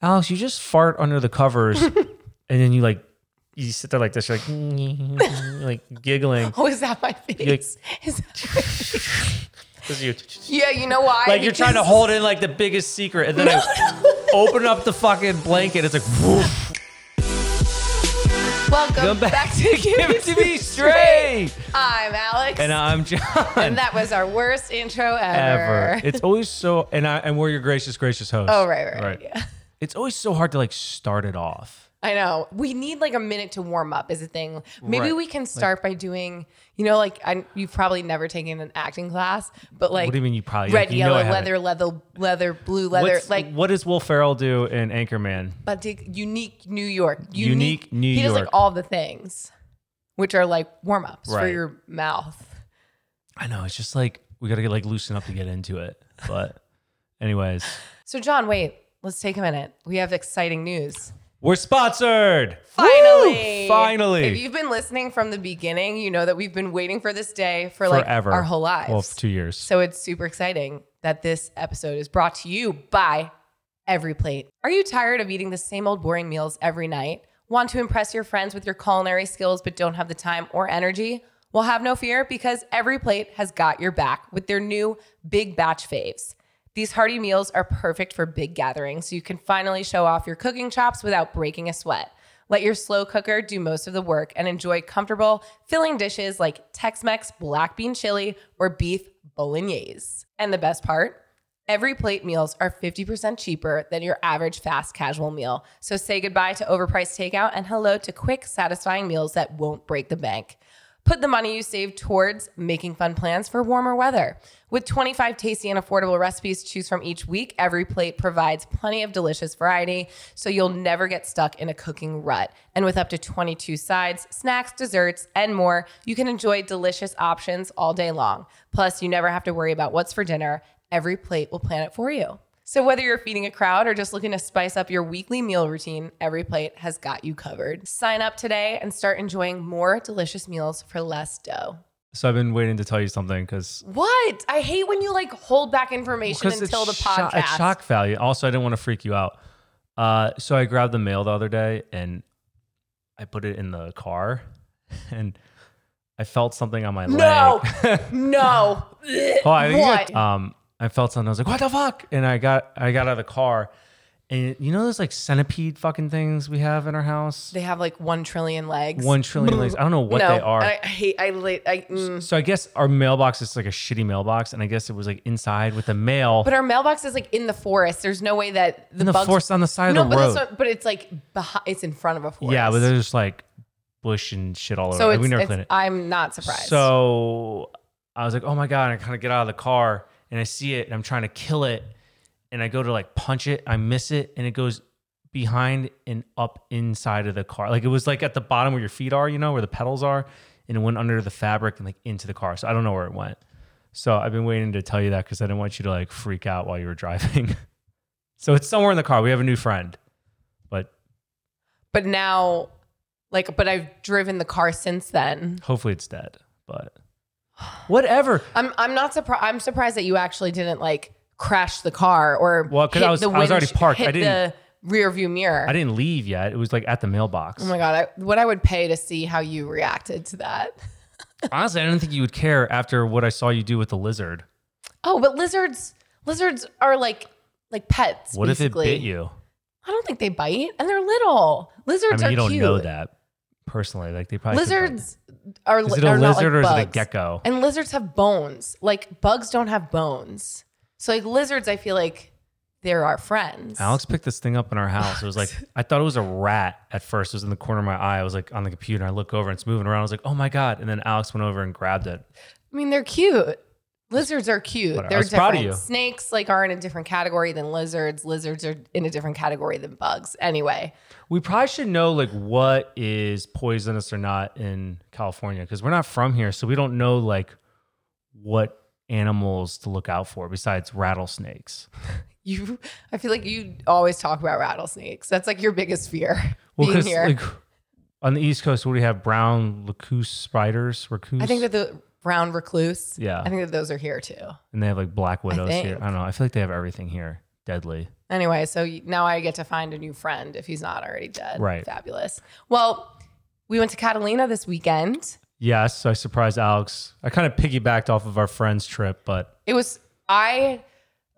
Alex, you just fart under the covers, and then you like you sit there like this, you're like like giggling. Oh, is that my face? Is that- This is you- yeah, you know why? Like you're trying to hold in like the biggest secret, and then I open up the fucking blanket. It's like, woof, Welcome come back, back, to give it to me straight. I'm Alex. And I'm Jon. And that was our worst intro ever. ever. It's always so, and I and we're your gracious, gracious host. oh, right, right, right. Yeah. It's always so hard to like start it off. I know. We need like a minute to warm up is a thing. Maybe Right. we can start by doing, you know, like I, you've probably never taken an acting class, but like What do you mean you probably red, like, you know I yellow, haven't. leather, leather, leather, blue, leather, What's- like what does Will Ferrell do in Anchorman? but the unique New York. Unique New York. He does like all the things, which are like warm ups for Right. your mouth. I know it's just like we gotta get like loosen up to get into it. But, anyways, So, Jon, wait, let's take a minute. We have exciting news. we're sponsored. Finally. Woo! finally. If you've been listening from the beginning, you know that we've been waiting for this day for like Forever. our whole lives. Well, two years. So it's super exciting that this episode is brought to you by Every Plate. Are you tired of eating the same old boring meals every night? Want to impress your friends with your culinary skills but don't have the time or energy? Well, have no fear because Every Plate has got your back with their new Big Batch Faves. These hearty meals are perfect for big gatherings so you can finally show off your cooking chops without breaking a sweat. Let your slow cooker do most of the work and enjoy comfortable, filling dishes like Tex Mex black bean chili or beef bolognese. And the best part? Every plate meals are 50% cheaper than your average fast casual meal. So say goodbye to overpriced takeout and hello to quick, satisfying meals that won't break the bank. Put the money you save towards making fun plans for warmer weather. With 25 tasty and affordable recipes to choose from each week, every plate provides plenty of delicious variety, so you'll never get stuck in a cooking rut. And with up to 22 sides, snacks, desserts, and more, you can enjoy delicious options all day long. Plus, you never have to worry about what's for dinner. Every plate will plan it for you. So, whether you're feeding a crowd or just looking to spice up your weekly meal routine, Every Plate has got you covered. Sign up today and start enjoying more delicious meals for less dough. So I've been waiting to tell you something because What? I hate when you like hold back information until the podcast. it's shock value. Also, I didn't want to freak you out. Uh, so I grabbed the mail the other day and I put it in the car, and I felt something on my No, leg. no. No. oh, I think What? um, I felt something. I was like, "What the fuck?" And I got I got out of the car, and you know those like centipede fucking things we have in our house. They have like one trillion legs. One trillion legs. I don't know what no, they are. I hate. I. I. Mm. so I guess our mailbox is like a shitty mailbox, and I guess it was like inside with the mail But our mailbox is like in the forest. There's no way that the, in the bugs. forest on the side no, of the but road. not, but it's like behind. It's in front of a forest. yeah, but there's just like bush and shit all over. so we never clean it. I'm not surprised. So I was like, oh my God. And I kind of get out of the car and I see it and I'm trying to kill it. And I go to like punch it. I miss it. And it goes behind and up inside of the car. Like it was like at the bottom where your feet are, you know, where the pedals are. And it went under the fabric and like into the car. So I don't know where it went. So I've been waiting to tell you that because I didn't want you to like freak out while you were driving. so it's somewhere in the car. We have a new friend. But but now, like, but I've driven the car since then. hopefully it's dead. But whatever. I'm I'm not surprised. I'm surprised that you actually didn't like crash the car or Well, 'cause hit I was- the I was already parked. I didn't- the rear view mirror. I didn't leave yet. It was like at the mailbox. Oh my god! I, what I would pay to see how you reacted to that. Honestly, I didn't think you would care after what I saw you do with the lizard. Oh, but lizards lizards are like like pets. What basically. if it bit you? I don't think they bite, and they're little. I Lizards mean, are you don't cute. know that personally. Like they probably could bite Lizards are. Is it are a lizard like or is it a gecko? And lizards have bones. Like bugs don't have bones. So like lizards, I feel like they're our friends. Alex picked this thing up in our house. It was like I thought it was a rat at first. It was in the corner of my eye. I was like on the computer. I look over and it's moving around. I was like, oh my god! And then Alex went over and grabbed it. I mean, they're cute. Lizards are cute. Whatever. They're was proud of different. Snakes like are in a different category than lizards. Lizards are in a different category than bugs. Anyway, We probably should know like what is poisonous or not in California because we're not from here, so we don't know like what animals to look out for besides rattlesnakes. you I feel like you always talk about rattlesnakes. That's like your biggest fear Well, being here. like on the East Coast, what do we have? Brown lacus spiders, raccoons. I think that the brown recluse. Yeah. I think that those are here too. and they have like black widows here. I don't know. I feel like they have everything here. deadly. Anyway, so now I get to find a new friend if he's not already dead. Right. Fabulous. Well, we went to Catalina this weekend. Yes, I surprised Alex. I kind of piggybacked off of our friend's trip, but It was I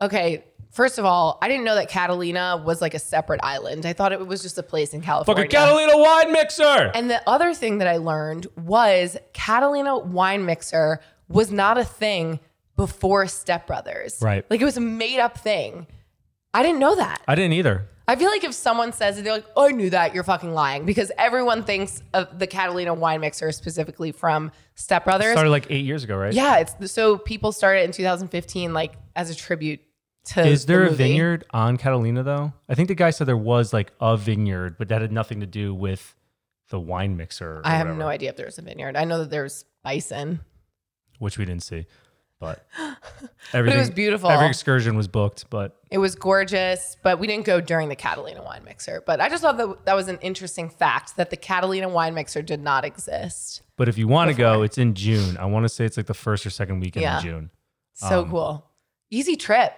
okay. First of all, I didn't know that Catalina was like a separate island. I thought it was just a place in California. fucking Catalina wine mixer. And the other thing that I learned was Catalina wine mixer was not a thing before Step Brothers. Right. Like it was a made up thing. I didn't know that. I didn't either. I feel like if someone says it, they're like, oh, I knew that, you're fucking lying. Because everyone thinks of the Catalina wine mixer specifically from Step Brothers. Started like eight years ago, right? yeah, it's so people started in 2015, like as a tribute to. Is there the a vineyard on Catalina though? I think the guy said there was like a vineyard, but that had nothing to do with the wine mixer. or I have whatever, no idea if there's a vineyard. I know that there's bison. which we didn't see. But But everything it was beautiful. Every excursion was booked, but It was gorgeous, but we didn't go during the Catalina wine mixer. But I just thought that that was an interesting fact that the Catalina wine mixer did not exist. but if you want to go, it's in June. I want to say it's like the first or second weekend Yeah. in June. So Um, cool. Easy trip.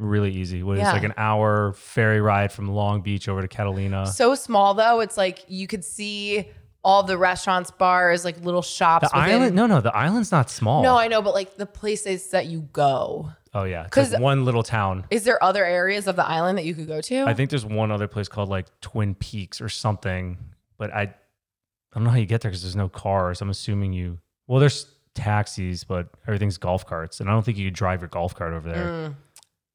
Really easy. What is Yeah. like an hour ferry ride from Long Beach over to Catalina. So small though, it's like you could see all the restaurants, bars, like little shops. the within- island? No, no, the island's not small. No, I know, but like the places that you go. oh yeah, because like one little town. Is there other areas of the island that you could go to? I think there's one other place called like Twin Peaks or something, but I, I don't know how you get there because there's no cars. I'm assuming you. Well, there's taxis, but everything's golf carts, and I don't think you could drive your golf cart over there. Mm.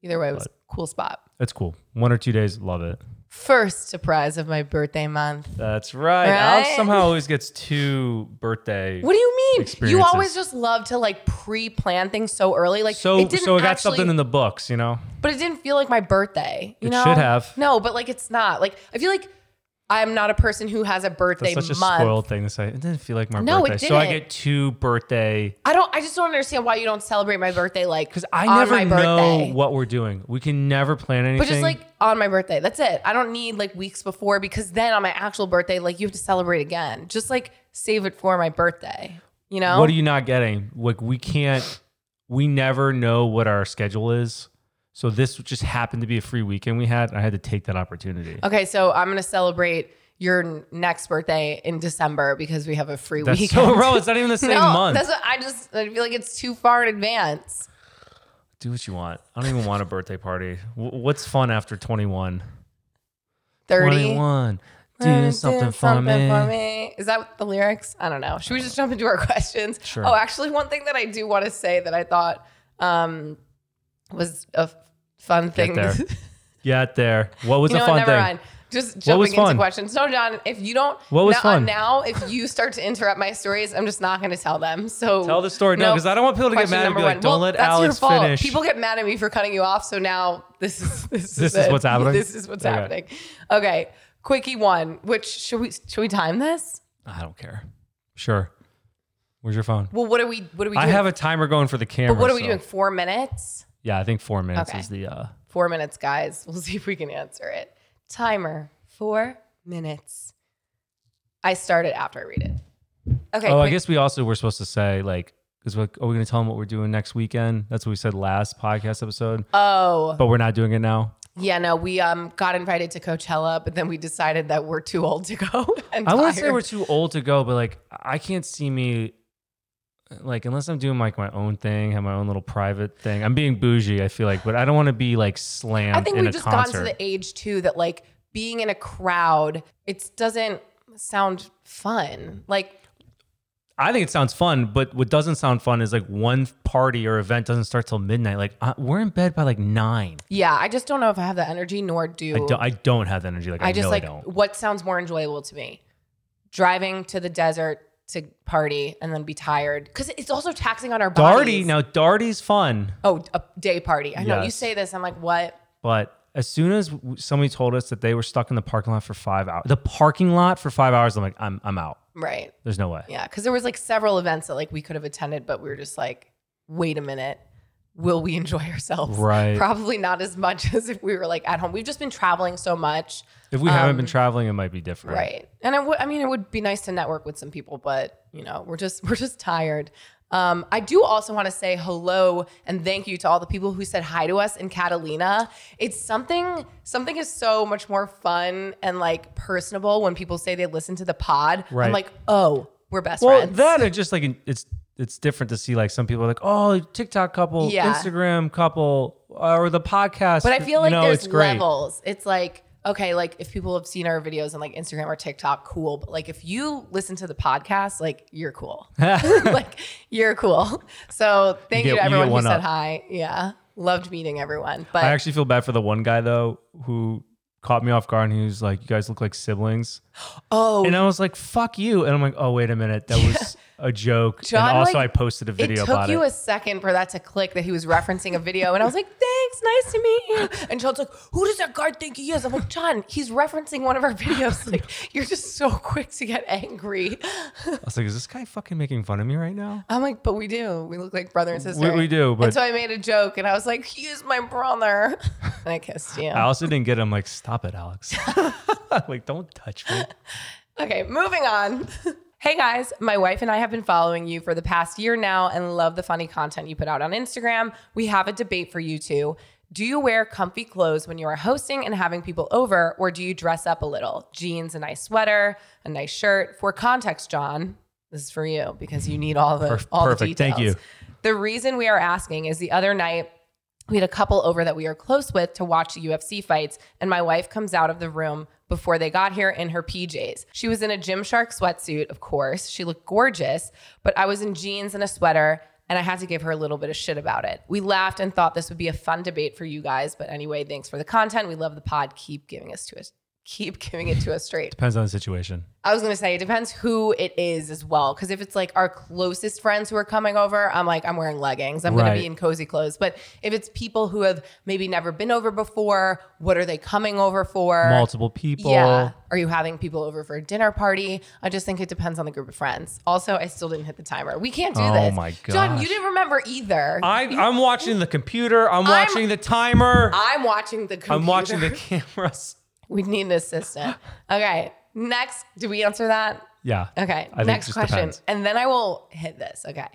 Either way, it was a cool spot. That's cool. One or two days, love it. First surprise of my birthday month. That's right. Right? somehow always gets two birthday. What do you mean? You Experiences. always just love to like pre-plan things so early. Like so, it didn't so it got actually, something in the books, you know. but it didn't feel like my birthday. You It know, should have. No, but like it's not. Like I feel like I'm not a person who has a birthday That's such a month. spoiled thing to say. It didn't feel like my No, it birthday, so I didn't. get two birthday. I don't. I just don't understand why you don't celebrate my birthday like Because I on never my know birthday. what we're doing. We can never plan anything. But just like on my birthday, that's it. I don't need like weeks before because then on my actual birthday, like you have to celebrate again. Just like save it for my birthday. You know? What are you not getting? Like we can't. We never know what our schedule is. So this just happened to be a free weekend we had. And I had to take that opportunity. Okay, so I'm gonna celebrate your next birthday in December because we have a free That's weekend. so irrelevant. It's not even the same no, month. that's what I just I feel like it's too far in advance. Do what you want. I don't even want a birthday party. W- what's fun after 21? Thirty. 21. Do something, for, me. me. Is that the lyrics? I don't know. Should we just jump into our questions? Sure. Oh, actually, one thing that I do want to say that I thought um, was a fun thing. there. Get there. What was you a know, fun never thing? mind. Just What jumping was into fun? questions. No, Jon, if you don't, What was now, fun? now, if you start to interrupt my stories, I'm just not going to tell them. So Tell the story. No, because I don't want people to get Question mad and be number like, one. don't let that's your Alex fault. finish. People get mad at me for cutting you off. So now this is this, This is, it. what's happening? This is what's Okay. happening. Okay, quickie one. Which should we should we time this? I don't care. Sure. Where's your phone? Well, what are we what are we I have a timer going for the camera. but what are we so- doing? Four minutes. Yeah, I think four minutes Okay. is the. uh Four minutes, guys. We'll see if we can answer it. Timer. Four minutes. I start it after I read it. Okay. Oh, I guess we also were supposed to say like, because like, are we going to tell them what we're doing next weekend? That's what we said last podcast episode, Oh, but we're not doing it now. yeah. No, we um got invited to Coachella, but then we decided that we're too old to go. I wouldn't say we're too old to go, but like, I can't see me. Like unless I'm doing like my own thing, have my own little private thing. I'm being bougie, I feel like, but I don't want to be like slammed I think in we've a just concert. gotten to the age too that like being in a crowd, it doesn't sound fun. Like I think it sounds fun, but what doesn't sound fun is like one party or event doesn't start till midnight. Like uh, we're in bed by like nine. yeah, I just don't know if I have the energy nor do I don't. I don't have the energy. Like I, I just like what sounds more enjoyable to me. Driving to the desert to party and then be tired because it's also taxing on our Darty bodies. now. Darty's fun, Oh, a day party. I know you Yes. say this. I'm like, what? but as soon as w- somebody told us that they were stuck in the parking lot for five hours, the parking lot for five hours, I'm like, I'm I'm out. Right. There's no way. Yeah, because there was like several events that like we could have attended, but we were just like, wait a minute, will we enjoy ourselves? Right. Probably not as much as if we were like at home. We've just been traveling so much, If we haven't been traveling, it might be different. Um, right? And I would, I mean, it would be nice to network with some people, but you know, we're just we're just tired. Um, I do also want to say hello and thank you to all the people who said hi to us in Catalina. It's something something is so much more fun and like personable when people say they listen to the pod. Right. I'm like, oh, we're best Well, friends. that and just like it's it's different to see like some people are like, oh, TikTok couple, Yeah. Instagram couple, or the podcast. But I feel you like know, there's it's great. levels. It's like, okay, like if people have seen our videos on like Instagram or TikTok, cool. But like if you listen to the podcast, like you're cool. like you're cool. So thank You you, get- to you get everyone who one said up. hi. Yeah. Loved meeting everyone. But I actually feel bad for the one guy though who caught me off guard and he was like, "You guys look like siblings," oh, and I was like, "Fuck you!" And I'm like, "Oh wait a minute, that was a joke." Jon, and also, like, I posted a video it took you it. a second for that to click that he was referencing a video. And I was like, thanks, nice to meet you. And Jon's like, who does that guy think he is? I'm like, Jon, he's referencing one of our videos. Like, you're just so quick to get angry. I was like, "Is this guy fucking making fun of me right now?" I'm like, but we do. We look like brother and sister. we do, and but- so I made a joke and I was like, he is my brother. And I kissed you. I also didn't get. him. Like, "Stop it, Alex!" like, don't touch me. Okay, moving on. Hey guys, my wife and I have been following you for the past year now and love the funny content you put out on Instagram. We have a debate for you two. Do you wear comfy clothes when you are hosting and having people over, or do you dress up a little? Jeans, a nice sweater, a nice shirt. For context, Jon, this is for you because you need all the Perf- all perfect. the Thank you. The reason we are asking is the other night we had a couple over that we are close with to watch the UFC fights, and my wife comes out of the room before they got here in her PJs. She was in a Gymshark sweatsuit, of course. She looked gorgeous, but I was in jeans and a sweater, and I had to give her a little bit of shit about it. We laughed and thought this would be a fun debate for you guys, but anyway, thanks for the content. We love the pod. Keep giving us to us. Keep giving it to us straight. Depends on the situation. I was gonna say it depends who it is as well. Because if it's like our closest friends who are coming over, I'm like I'm wearing leggings. I'm gonna be in cozy clothes. But if it's people who have maybe never been over before, what are they coming over for? Multiple people. Yeah. Are you having people over for a dinner party? I just think it depends on the group of friends. Also, I still didn't hit the timer. We can't do Oh this. Oh my god. Jon, you didn't remember either. I, I'm watching the computer. I'm watching the timer. I'm watching the computer. I'm watching the cameras. We need an assistant. Okay. Next, do we answer that? Yeah. Okay. I next question. depends. And then I will hit this. Okay.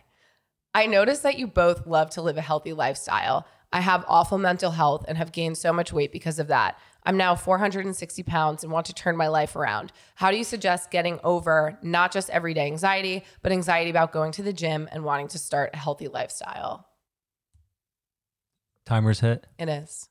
I noticed that you both love to live a healthy lifestyle. I have awful mental health and have gained so much weight because of that. I'm now 460 pounds and want to turn my life around. How do you suggest getting over not just everyday anxiety, but anxiety about going to the gym and wanting to start a healthy lifestyle? Timer's hit. It is.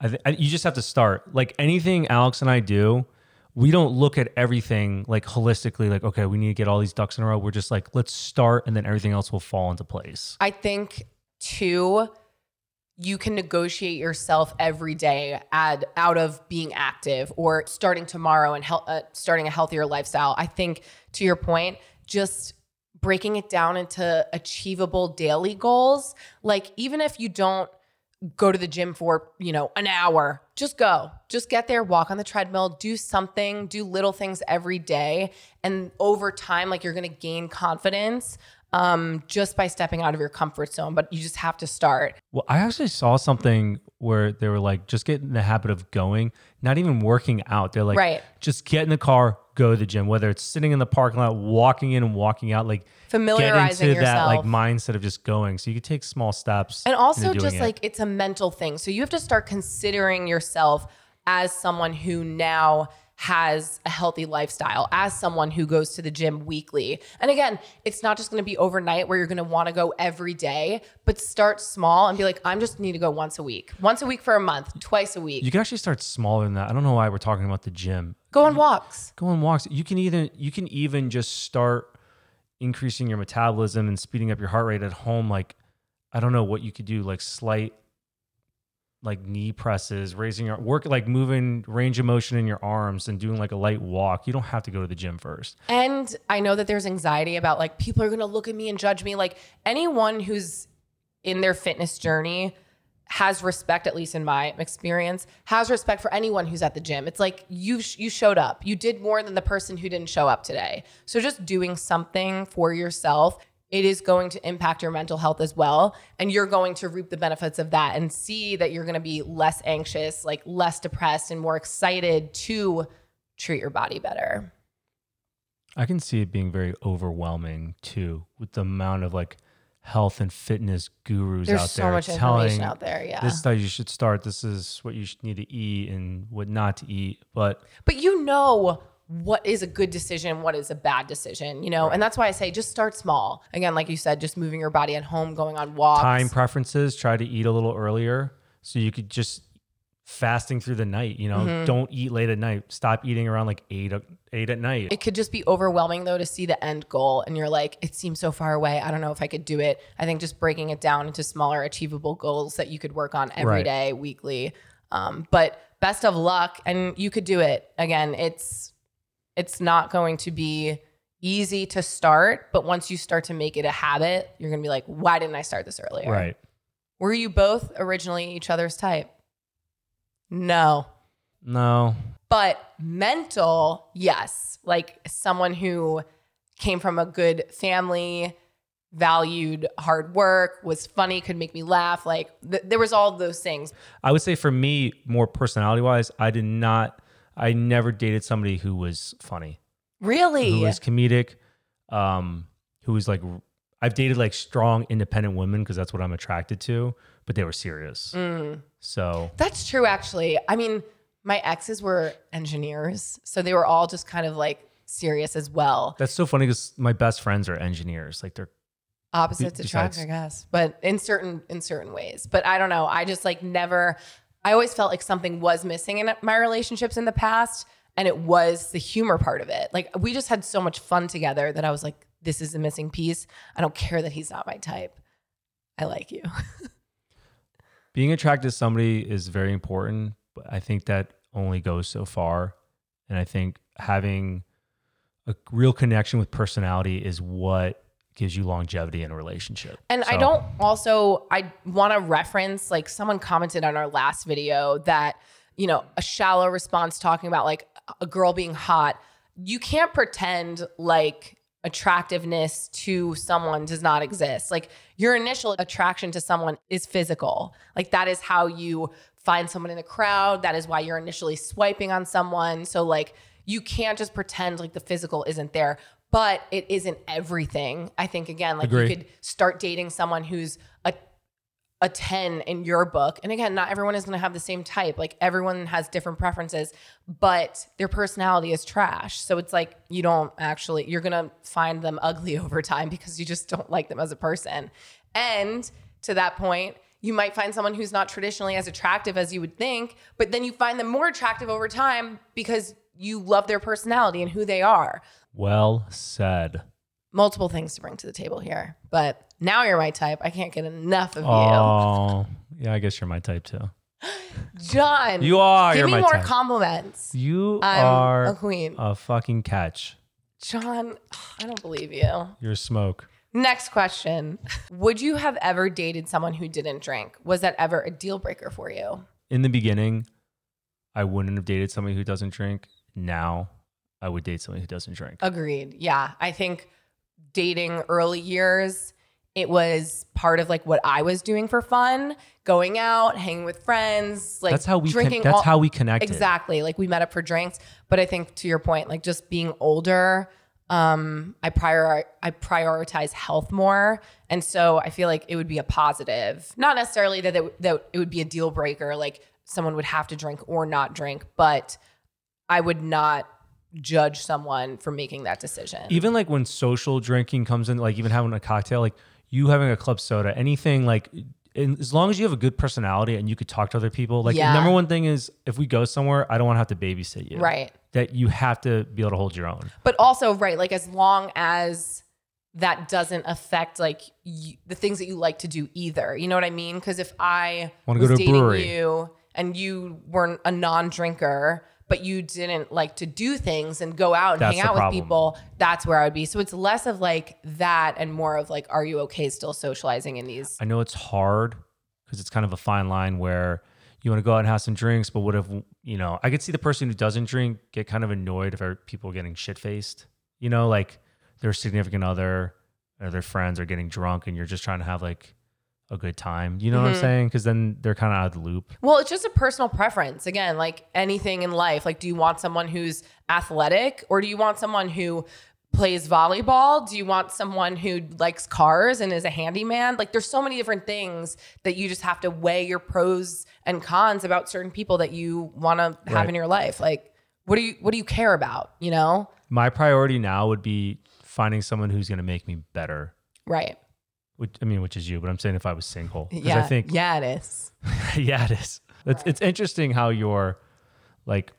I th- I, you just have to start. Like anything Alex and I do, we don't look at everything like holistically. Like, okay, we need to get all these ducks in a row. We're just like, let's start, and then everything else will fall into place. I think two, you can negotiate yourself every day ad, out of being active or starting tomorrow and hel- uh, starting a healthier lifestyle. I think to your point, just breaking it down into achievable daily goals. Like even if you don't go to the gym for, you know, an hour, just go. Just get there, walk on the treadmill, do something, do little things every day. And over time, like you're gonna gain confidence um, just by stepping out of your comfort zone. But you just have to start. Well, I actually saw something where they were like, just get in the habit of going, not even working out. They're like, Right. just get in the car, go to the gym, whether it's sitting in the parking lot, walking in and walking out, like Familiarizing get into that like mindset of just going. So you could take small steps. And also just it. like it's a mental thing. So you have to start considering yourself as someone who now has a healthy lifestyle, as someone who goes to the gym weekly. And again, it's not just going to be overnight where you're going to want to go every day, but start small and be like, I'm just need to go once a week, once a week for a month, twice a week. you can actually start smaller than that. I don't know why we're talking about the gym. go on walks. go on walks. You can even you can even just start increasing your metabolism and speeding up your heart rate at home. Like I don't know what you could do, like slight like knee presses, raising your work like moving range of motion in your arms and doing like a light walk. You don't have to go to the gym first. And I know that there's anxiety about like people are going to look at me and judge me. Like anyone who's in their fitness journey has respect, at least in my experience, has respect for anyone who's at the gym. It's like you sh- you showed up. You did more than the person who didn't show up today. So just doing something for yourself, it is going to impact your mental health as well, and you're going to reap the benefits of that and see that you're going to be less anxious, like less depressed and more excited to treat your body better. I can see it being very overwhelming too, with the amount of like health and fitness gurus There's out so there much telling out there. Yeah. this is how you should start. This is what you should need to eat and what not to eat. But but you know what is a good decision, what is a bad decision, you know? And that's why I say just start small. Again, like you said, just moving your body at home, going on walks. time preferences, try to eat a little earlier so you could just fasting through the night. You know, Mm-hmm. don't eat late at night. Stop eating around like 8 8 at night. it could just be overwhelming though to see the end goal and you're like it seems so far away i don't know if i could do it i think just breaking it down into smaller achievable goals that you could work on every Right. day, weekly um, but best of luck and you could do it again it's it's not going to be easy to start but once you start to make it a habit you're going to be like why didn't i start this earlier right. were you both originally each other's type no No. but mental, yes. Like someone who came from a good family, valued hard work, was funny, could make me laugh. Like th- there was all those things. I would say for me, more personality wise, I did not. I never dated somebody who was funny, Really? who was comedic, um, who was like. I've dated like strong, independent women because that's what I'm attracted to, but they were serious. Mm. So That's true, actually. I mean, my exes were engineers, so they were all just kind of like serious as well. that's so funny because my best friends are engineers. Like they're opposites attract, I guess, but in certain in certain ways. But I don't know. I just like never. I always felt like something was missing in my relationships in the past, and it was the humor part of it. Like we just had so much fun together that I was like, this is a missing piece. I don't care that he's not my type. I like you. being attracted to somebody is very important, but I think that only goes so far. And I think having a real connection with personality is what gives you longevity in a relationship. And I don't also I want to reference like someone commented on our last video that you know a shallow response talking about like a girl being hot. You can't pretend like attractiveness to someone does not exist. Like your initial attraction to someone is physical. Like that is how you find someone in the crowd. That is why you're initially swiping on someone. So like you can't just pretend like the physical isn't there but it isn't everything. I think again like you could start dating someone who's a a 10 in your book. And again not everyone is going to have the same type. Like everyone has different preferences but their personality is trash. So it's like you don't actually you're going to find them ugly over time because you just don't like them as a person. And to that point you might find someone who's not traditionally as attractive as you would think but then you find them more attractive over time because you love their personality and who they are Well said. multiple things to bring to the table here. But now you're my type. I can't get enough of you. Oh, yeah, I guess you're my type too. Jon, You are. give me more type. compliments. you I'm are a queen. a fucking catch. Jon, I don't believe you. You're smoke. Next question. Would you have ever dated someone who didn't drink? Was that ever a deal breaker for you? In the beginning, I wouldn't have dated somebody who doesn't drink. Now, I would date someone who doesn't drink. Agreed. Yeah. I think dating early years, it was part of like what I was doing for fun, going out, hanging with friends, like that's how we. Con- drinking. that's all- how we connected. Exactly. Like we met up for drinks. But I think to your point, like just being older, um, I prior I prioritize health more. And so I feel like it would be a positive. Not necessarily that it, that it would be a deal breaker, like someone would have to drink or not drink, but I would not judge someone for making that decision. even like when social drinking comes in, like even having a cocktail, like you having a club soda, anything like, and as long as you have a good personality and you could talk to other people, like Yeah. the number one thing is if we go somewhere, I don't want to have to babysit you. Right. That you have to be able to hold your own. but also right like as long as that doesn't affect like the things that you like to do either you know what i mean because if i Wanna was go to a dating brewery. you and you weren't a non-drinker but you didn't like to do things and go out and That's hang out with people that's where i would be. So it's less of like that and more of like are you okay still socializing in these? I know it's hard because it's kind of a fine line where you want to go out and have some drinks, but what if, you know, I could see the person who doesn't drink get kind of annoyed if er- people are getting shit faced, you know, like their significant other or their friends are getting drunk and you're just trying to have like a good time. You know what I'm Mhm. saying? Because then they're kind of out of the loop. Well, it's just a personal preference. Again, like anything in life, like do you want someone who's athletic or do you want someone who plays volleyball? Do you want someone who likes cars and is a handyman? Like there's so many different things that you just have to weigh your pros and cons about certain people that you want to have Right. in your life. Like what do you what do you care about, you know? My priority now would be finding someone who's going to make me better. Right. Which, I mean, which is you, but I'm saying if I was single, because Yeah. I think yeah, it is. yeah, it is. It's it's interesting how your like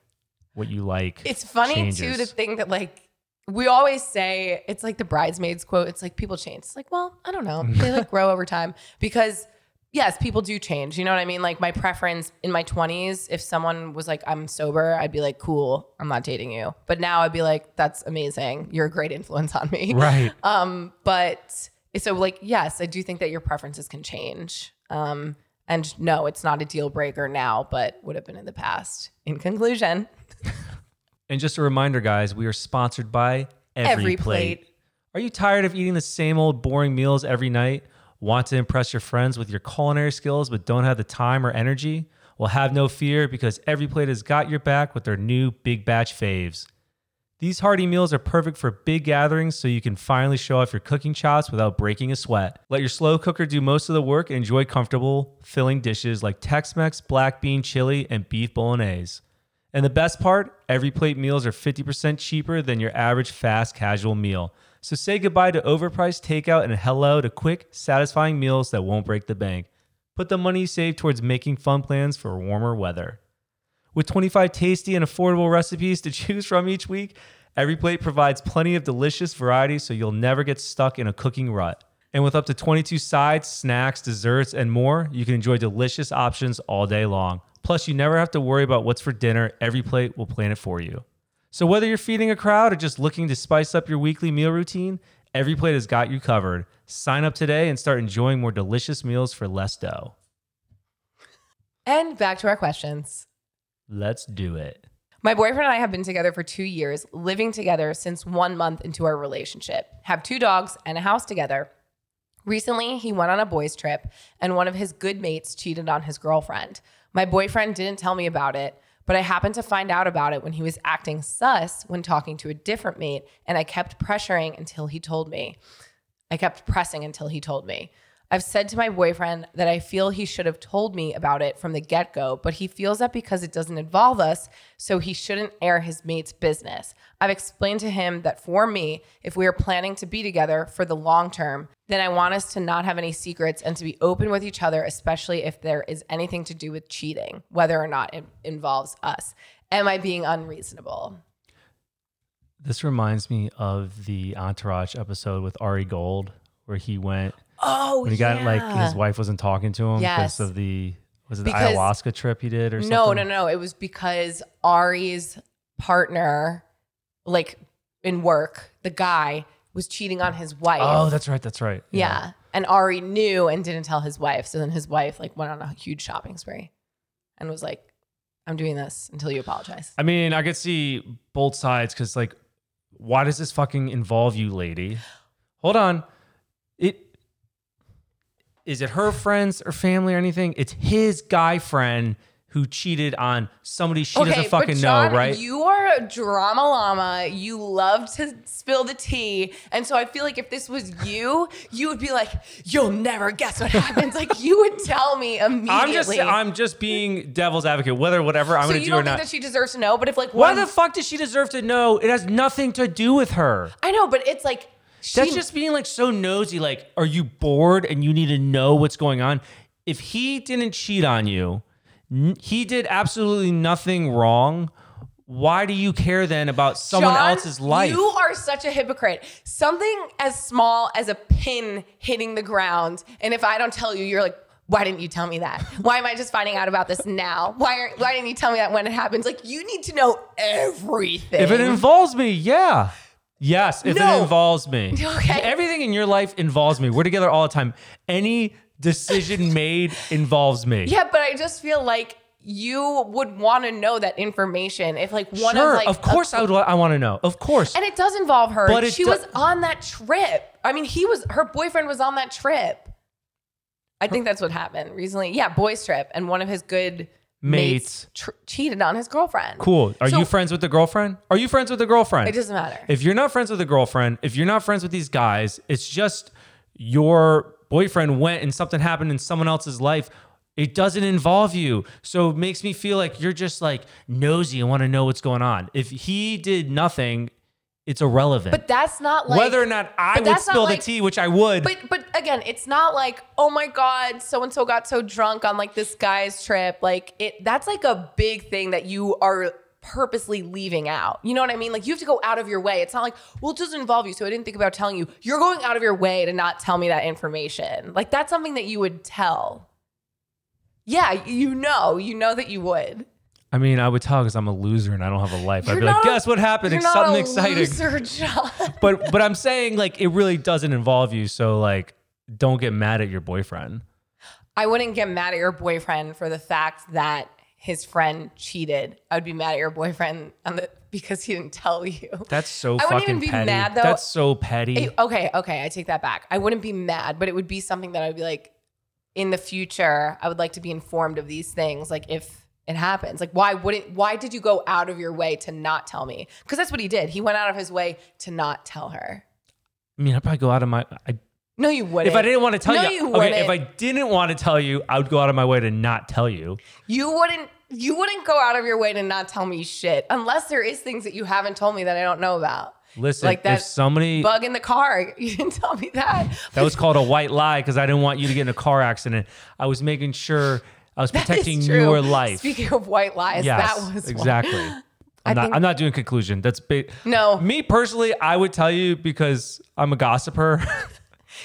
what you like. It's funny changes. too to think that like we always say it's like the bridesmaids quote. It's like people change. It's like, well, I don't know. They like grow over time because yes, people do change. You know what I mean? Like my preference in my 20s, if someone was like, I'm sober, I'd be like, cool, I'm not dating you. But now I'd be like, that's amazing. You're a great influence on me. right. Um, but so like, yes, I do think that your preferences can change. Um, and no, it's not a deal breaker now, but would have been in the past. In conclusion, And just a reminder, guys, we are sponsored by Every, Every Plate. Plate. Are you tired of eating the same old boring meals every night? Want to impress your friends with your culinary skills but don't have the time or energy? Well, have no fear because Every Plate has got your back with their new big batch faves. These hearty meals are perfect for big gatherings so you can finally show off your cooking chops without breaking a sweat. Let your slow cooker do most of the work and enjoy comfortable, filling dishes like Tex Mex, black bean chili, and beef bolognese. And the best part, every plate meals are 50% cheaper than your average fast casual meal. So say goodbye to overpriced takeout and hello to quick, satisfying meals that won't break the bank. Put the money you save towards making fun plans for warmer weather. With 25 tasty and affordable recipes to choose from each week, every plate provides plenty of delicious variety so you'll never get stuck in a cooking rut. And with up to 22 sides, snacks, desserts, and more, you can enjoy delicious options all day long. Plus, you never have to worry about what's for dinner. Every plate will plan it for you. So, whether you're feeding a crowd or just looking to spice up your weekly meal routine, Every Plate has got you covered. Sign up today and start enjoying more delicious meals for less dough. and back to our questions. Let's do it. My boyfriend and I have been together for two years, living together since one month into our relationship, have two dogs and a house together. Recently, he went on a boys' trip, and one of his good mates cheated on his girlfriend. My boyfriend didn't tell me about it, but I happened to find out about it when he was acting sus when talking to a different mate, and I kept pressuring until he told me. I kept pressing until he told me. I've said to my boyfriend that I feel he should have told me about it from the get go, but he feels that because it doesn't involve us, so he shouldn't air his mate's business. I've explained to him that for me, if we are planning to be together for the long term, then I want us to not have any secrets and to be open with each other, especially if there is anything to do with cheating, whether or not it involves us. Am I being unreasonable? This reminds me of the Entourage episode with Ari Gold, where he went Oh, when he got like his wife wasn't talking to him Yes. because of the was it the Because- ayahuasca trip he did or something? No, no, no. It was because Ari's partner, like in work, the guy was cheating on his wife. Oh, that's right. That's right. yeah. And Ari knew and didn't tell his wife. So then his wife like went on a huge shopping spree and was like, I'm doing this until you apologize. I mean, I could see both sides because, like, why does this fucking involve you, lady? Hold on. It is it her friends or family or anything? It's his guy friend who cheated on somebody she doesn't fucking but Jon, know, right? You are a drama llama. You love to spill the tea. And so I feel like if this was you, you would be like, you'll never guess what happens. like you would tell me immediately. I'm just I'm just being devil's advocate. Whether whatever I'm so gonna you do don't or think not. that she deserves to know, but if like Why one, the fuck does she deserve to know? It has nothing to do with her. I know, but it's like she, That's just being like so nosy. Like, are you bored and you need to know what's going on? If he didn't cheat on you, n- he did absolutely nothing wrong. Why do you care then about someone Jon, else's life? You are such a hypocrite. Something as small as a pin hitting the ground, and if I don't tell you, you're like, why didn't you tell me that? Why am I just finding out about this now? Why aren't, why didn't you tell me that when it happens? Like you need to know everything. if it involves me, yeah. Yes, if No. it involves me. Okay. Everything in your life involves me. We're together all the time. Any decision made involves me. yeah, but I just feel like you would want to know that information if like one sure, of like of course I would. I want to know. Of course. and it does involve her. But it she do- was on that trip. I mean, he was her boyfriend was on that trip. I think that's what happened recently. Yeah, boys trip, and one of his good mates. tr- cheated on his girlfriend. Cool. Are So- you friends with the girlfriend? Are you friends with the girlfriend? It doesn't matter. If you're not friends with a girlfriend, if you're not friends with these guys, it's just your boyfriend went and something happened in someone else's life. It doesn't involve you. So it makes me feel like you're just like nosy and want to know what's going on. If he did nothing, it's irrelevant. but that's not like Whether or not I would spill like- the tea, which I would. But but again, it's not like, oh my God, so and so got so drunk on like this guy's trip. Like it that's like a big thing that you are purposely leaving out. You know what I mean? Like you have to go out of your way. It's not like, well, it doesn't involve you. So I didn't think about telling you. You're going out of your way to not tell me that information. Like that's something that you would tell. Yeah, you know, you know that you would. I mean, I would tell because I'm a loser and I don't have a life. I'd be like, guess what happened? You're It's not something a exciting. loser, Jon. But but I'm saying like it really doesn't involve you. So like don't get mad at your boyfriend. I wouldn't get mad at your boyfriend for the fact that his friend cheated. I would be mad at your boyfriend on the because he didn't tell you. That's so I wouldn't fucking even be petty. mad, though. That's so petty. Hey, okay, okay, I take that back. I wouldn't be mad, but it would be something that I'd be like, in the future, I would like to be informed of these things. Like if it happens, like why wouldn't? Why did you go out of your way to not tell me? Because that's what he did. He went out of his way to not tell her. I mean, I'd probably go out of my. I, No, you wouldn't. if I didn't want to tell No, you, you okay. If. I didn't want to tell you, I would go out of my way to not tell you. You wouldn't you wouldn't go out of your way to not tell me shit unless there is things that you haven't told me that I don't know about. Listen, Like that if somebody Bug in the car. You didn't tell me that. that was called a white lie because I didn't want you to get in a car accident. I was making sure I was protecting your life. Speaking of white lies, yes, that was exactly. I I'm not, think- I'm not doing conclusion. That's big. No. Me personally, I would tell you because I'm a gossiper.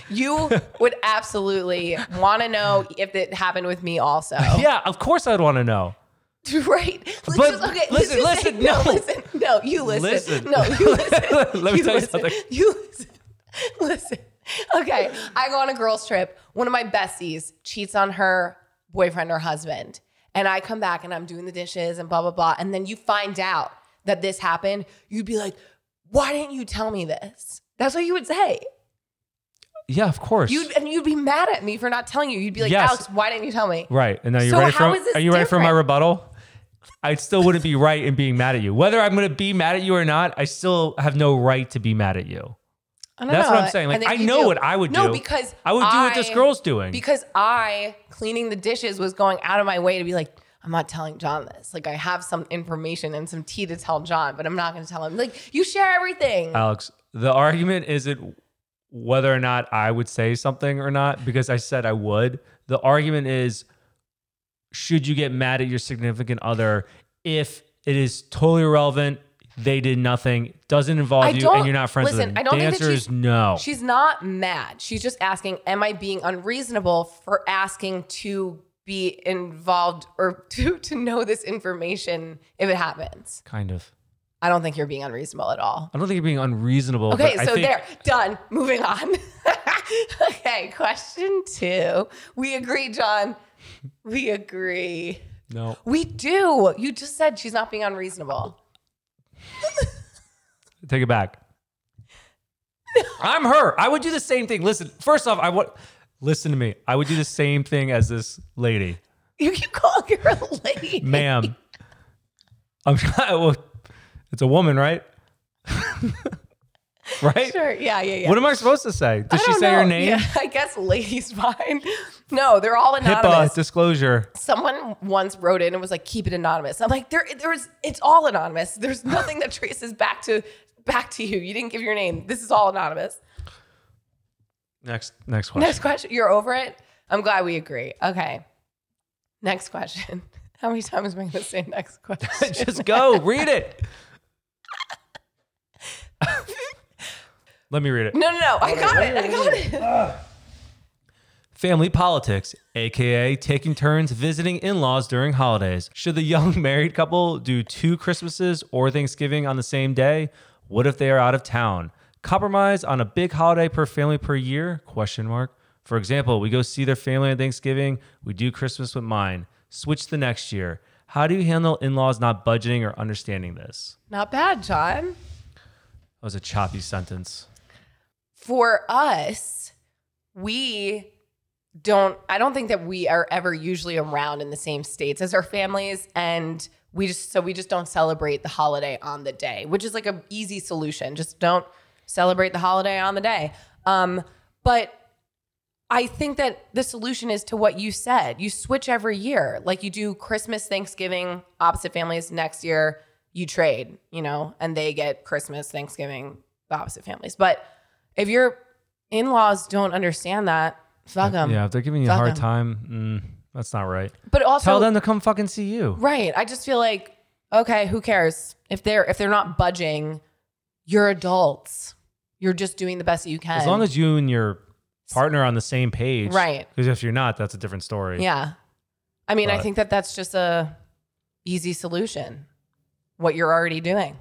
You would absolutely want to know if it happened with me also. yeah, of course I'd want to know. Right. Let's But just, okay, listen, listen, say- no, no. listen, no, you listen. Listen. No, you listen. Let me tell you listen. something. You listen. Listen. Okay, I go on a girls' trip. One of my besties cheats on her boyfriend or husband, and I come back and I'm doing the dishes and blah blah blah, and then you find out that this happened. You'd be like, "Why didn't you tell me this?" That's what you would say. Yeah, of course. You'd and you'd be mad at me for not telling you. You'd be like, Yes. "Alex, why didn't you tell me?" right. And now you're so ready for are you ready for my rebuttal? I still wouldn't be right in being mad at you. Whether I'm going to be mad at you or not, I still have no right to be mad at you. I don't That's know. what I'm saying. Like, think I know do. what I would no, do. No, because I would do what this girl's doing. Because I cleaning the dishes was going out of my way to be like, I'm not telling Jon this. Like I have some information and some tea to tell Jon, but I'm not going to tell him. Like you share everything. Alex, the argument isn't whether or not I would say something or not, because I said I would. The argument is should you get mad at your significant other if it is totally irrelevant, they did nothing, doesn't involve you, and you're not friends listen, with them? I don't the think that answer she's- is no. She's not mad. She's just asking, Am I being unreasonable for asking to be involved or to to know this information if it happens? kind of. I don't think you're being unreasonable at all. I don't think you're being unreasonable. Okay, so think, there, done. Moving on. okay, question two. We agree, Jon. We agree. No. We do. You just said she's not being unreasonable. Take it back. I'm her. I would do the same thing. Listen, first off, I would listen to me. I would do the same thing as this lady. You keep calling her a lady. ma'am. I'm trying. Well, it's a woman, right? right? Sure. Yeah, yeah, yeah. What am I supposed to say? Does she say her name? Yeah, I guess lady's fine. No, they're all anonymous. HIPAA anonymous. disclosure. Someone once wrote in and was like, "Keep it anonymous." I'm like, "There, there's, it's all anonymous. There's nothing that traces back to back to you. You didn't give your name. This is all anonymous." Next, next question. Next question. You're over it? I'm glad we agree. Okay. Next question. How many times am I going to say next question? Just go read it. Let me read it. no, no, no. I got it. I got it. Family politics, aka taking turns visiting in laws during holidays. Should the young married couple do two Christmases or Thanksgiving on the same day? What if they are out of town? Compromise on a big holiday per family per year? Question mark. For example, we go see their family on Thanksgiving, we do Christmas with mine. Switch the next year. How do you handle in laws not budgeting or understanding this? Not bad, Jon. That was a choppy sentence. For us, we don't I don't think that we are ever usually around in the same states as our families and we just so we just don't celebrate the holiday on the day, which is like a easy solution. Just don't celebrate the holiday on the day. Um but I think that the solution is to what you said. You switch every year. Like you do Christmas, Thanksgiving, opposite families next year, you trade, you know, and they get Christmas, Thanksgiving, the opposite families. But if your in-laws don't understand that, fuck them. yeah, if they're giving you a Fuck hard 'em. time, mm, that's not right. But also Tell them to come fucking see you. Right. I just feel like, okay, who cares? If they're if they're not budging, you're adults. You're just doing the best that you can. As long as you and your partner are on the same page, Right. Because if you're not, that's a different story. Yeah. I mean, I But- think that that's just a easy solution. What you're already doing.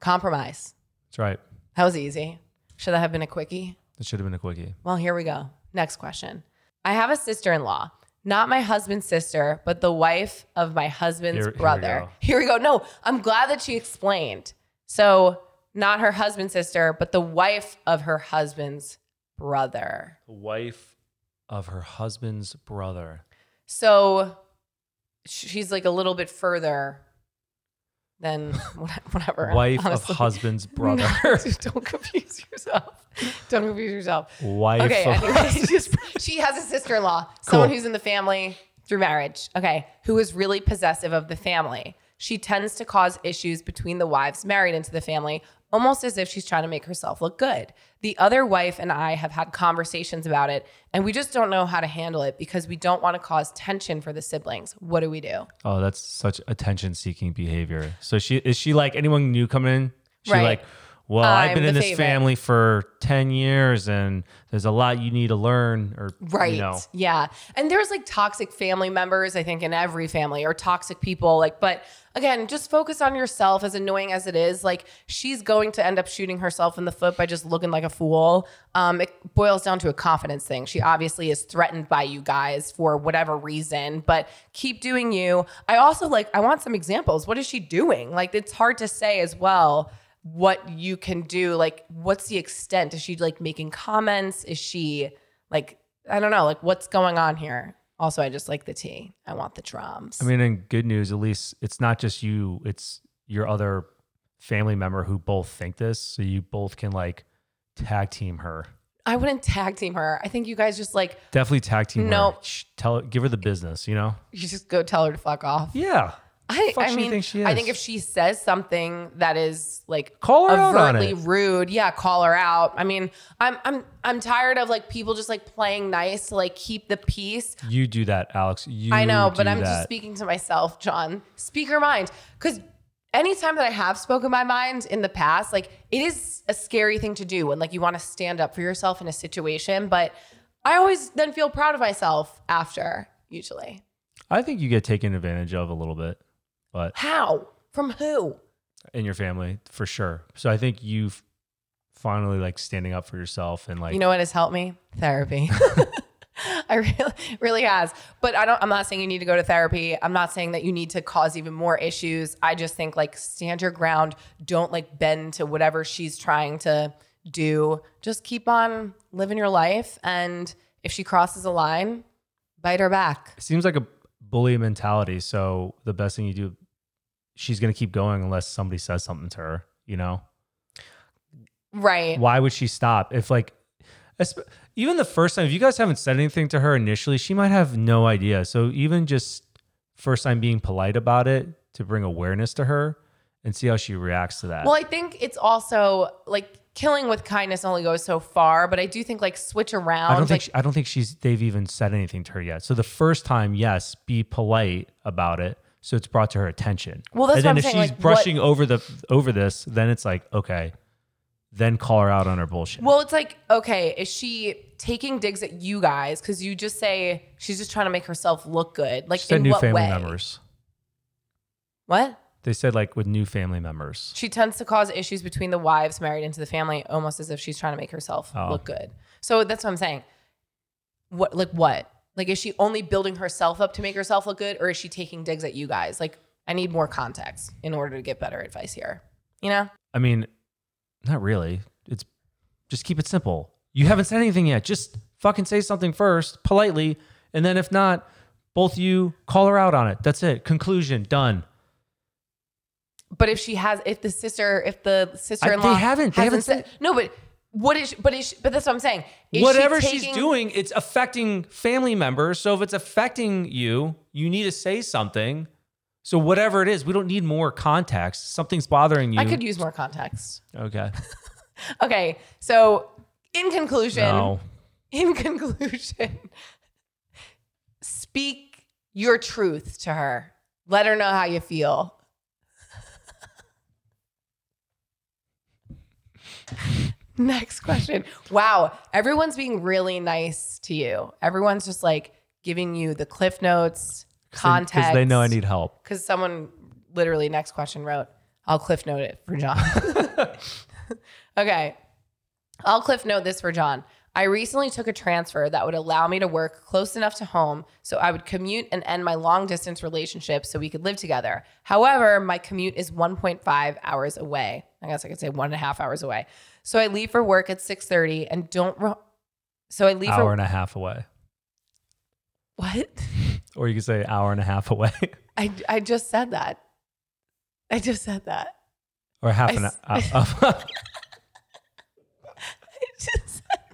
Compromise. that's right. That was easy. Should that have been a quickie? That should have been a quickie. Well, here we go. Next question. I have a sister in law, not my husband's sister, but the wife of my husband's Here- here we brother. go. Here we go. No, I'm glad that she explained. So, not her husband's sister, but the wife of her husband's brother. The wife of her husband's brother. So, sh- she's like a little bit further what- whatever. Uh, Wife honestly. of husband's brother. No, don't confuse yourself. Don't confuse yourself. Wife Okay, of anyway, just, she has a sister in law, someone Cool. who's in the family through marriage, okay, who is really possessive of the family. She tends to cause issues between the wives married into the family, almost as if she's trying to make herself look good. The other wife and I have had conversations about it, and we just don't know how to handle it because we don't want to cause tension for the siblings. What do we do? Oh, that's such attention seeking behavior. So she is she like anyone new coming in? She Right. like, well, I've I'm been in this favorite. family for 10 years and there's a lot you need to learn or Right. you know. Yeah. And there's like toxic family members, I think, in every family or toxic people. Like, but again, just focus on yourself, as annoying as it is. Like, she's going to end up shooting herself in the foot by just looking like a fool. Um, it boils down to a confidence thing. She obviously is threatened by you guys for whatever reason, but keep doing you. I also like, I want some examples. What is she doing? Like, it's hard to say as well what you can do like what's the extent is she like making comments is she like i don't know like what's going on here also i just like the tea i want the drums I mean, in good news, at least it's not just you, it's your other family member who both think this. So you both can like tag team her. i wouldn't tag team her i think you guys just like Definitely tag team her. Nope. Shh, Tell her, give her the business, you know? you just go tell her to fuck off Yeah. I, I she mean, I think if she says something that is like Call her out overtly it. rude, yeah, call her out. I mean, I'm I'm I'm tired of like people just like playing nice to like keep the peace. You do that, Alex. You I know, but I'm just speaking to myself, Jon. Speak your mind. Because anytime that I have spoken my mind in the past, like it is a scary thing to do when like you want to stand up for yourself in a situation. But I always then feel proud of myself after, usually. I think you get taken advantage of a little bit, but How? From who? in your family for sure. So I think you've finally like standing up for yourself and like You know what has helped me? Therapy. I really, really has. But I don't. I'm not saying you need to go to therapy. I'm not saying that you need to cause even more issues. I just think like stand your ground. Don't like bend to whatever she's trying to do. Just keep on living your life. And if she crosses a line, bite her back. it seems like a bully mentality. So the best thing you do, she's gonna keep going unless somebody says something to her. You know, Right. why would she stop if like, even the first time, if you guys haven't said anything to her initially, she might have no idea. So even just first time being polite about it to bring awareness to her and see how she reacts to that. Well, I think it's also like killing with kindness only goes so far, but I do think like switch around. I don't think like, she, I don't think she's they've even said anything to her yet. So the first time, yes, be polite about it, so it's brought to her attention. Well, that's and what then I'm if saying, she's like, brushing over the over this, then it's like okay, then call her out on her bullshit. Well, it's like, okay, is she taking digs at you guys? Because you just say she's just trying to make herself look good. Like, she said in new what family way? members. What? They said like with new family members. She tends to cause issues between the wives married into the family, almost as if she's trying to make herself Oh. look good. So that's what I'm saying. What, like, what? Like, is she only building herself up to make herself look good, or is she taking digs at you guys? Like, I need more context in order to get better advice here. You know? I mean, not really. It's just keep it simple. You haven't said anything yet. Just fucking say something first, politely, and then if not, both you call her out on it. That's it. Conclusion done. But if she has, if the sister, if the sister in law, they haven't- they haven't said- no, but what is, but is, but that's what I'm saying. Is she Whatever she's doing, it's affecting family members. So if it's affecting you, you need to say something. So whatever it is, we don't need more context. Something's bothering you. I could use more context. Okay. Okay, so in conclusion, No. in conclusion, speak your truth to her. Let her know how you feel. Next question. Wow, everyone's being really nice to you. Everyone's just like giving you the cliff notes, context. Because they know I need help. Because someone literally, next question wrote, I'll cliff note it for Jon. okay. I'll cliff note this for Jon. I recently took a transfer that would allow me to work close enough to home so I would commute and end my long distance relationship so we could live together. However, my commute is 1.5 hours away. I guess I could say one and a half hours away. So I leave for work at 6:30 and don't. So I leave Hour for and a half away. what? Or you could say hour and a half away. I I just said that. I just said that. or half I an hour. Uh, I just said,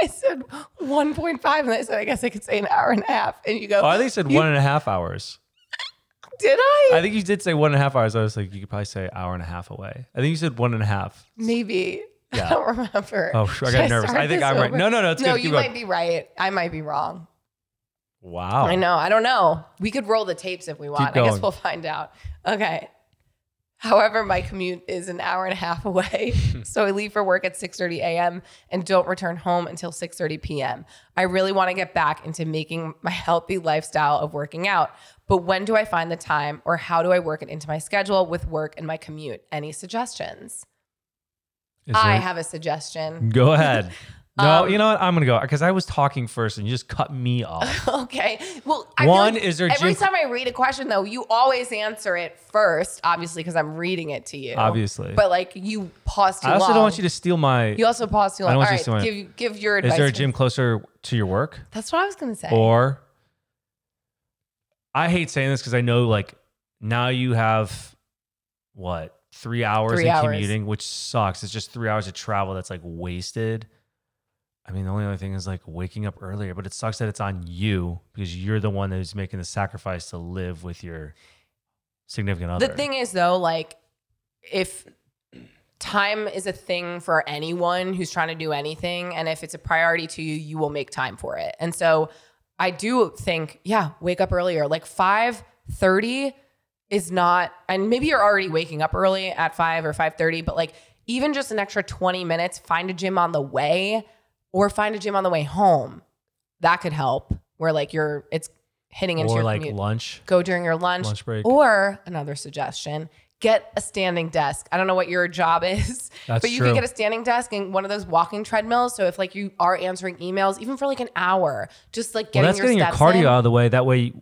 I said 1.5 and I said I guess I could say an hour and a half and you go oh, I think said one and a half hours. Did I? I think you did say one and a half hours. I was like, you could probably say hour and a half away. I think you said one and a half. Maybe Yeah. I don't remember. Oh, sure, I Should got nervous. start I think I'm right. No, no, no, it's no, good. Keep you going. might be right. I might be wrong. Wow. I know. I don't know. We could roll the tapes if we want. I guess we'll find out. Okay. However, my commute is an hour and a half away. so I leave for work at 6:30 a.m. and don't return home until 6:30 p.m. I really want to get back into making my healthy lifestyle of working out. But when do I find the time or how do I work it into my schedule with work and my commute? Any suggestions? Is I have a suggestion. Go ahead. No, Um, you know what? I'm gonna go because I was talking first and you just cut me off. Okay. Well, I One, like is there every gym- time I read a question though, you always answer it first, obviously because I'm reading it to you. Obviously. But like you pause too long. I also long. don't want you to steal my. You also pause too long. All right, to give give your advice. Is there a gym closer to your work? That's what I was gonna say. Or I hate saying this because I know like now you have what three hours Three in hours. commuting, which sucks. It's just three hours of travel that's like wasted. I mean, the only other thing is like waking up earlier, but it sucks that it's on you because you're the one who's making the sacrifice to live with your significant other. the thing is though, like if time is a thing for anyone who's trying to do anything, and if it's a priority to you, you will make time for it. And so I do think, yeah, wake up earlier. Like five thirty is not, and maybe you're already waking up early at five or five thirty, but like even just an extra twenty minutes, find a gym on the way, or find a gym on the way home. That could help. Where like you're, it's hitting into or your like commute lunch. go during your lunch, Lunch break. or another suggestion get a standing desk i don't know what your job is That's but you true. could get a standing desk and one of those walking treadmills so if like you are answering emails even for like an hour just like Well, getting that's your getting your cardio in. out of the way. That way,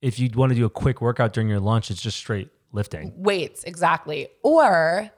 if you want to do a quick workout during your lunch, it's just straight lifting. weights exactly or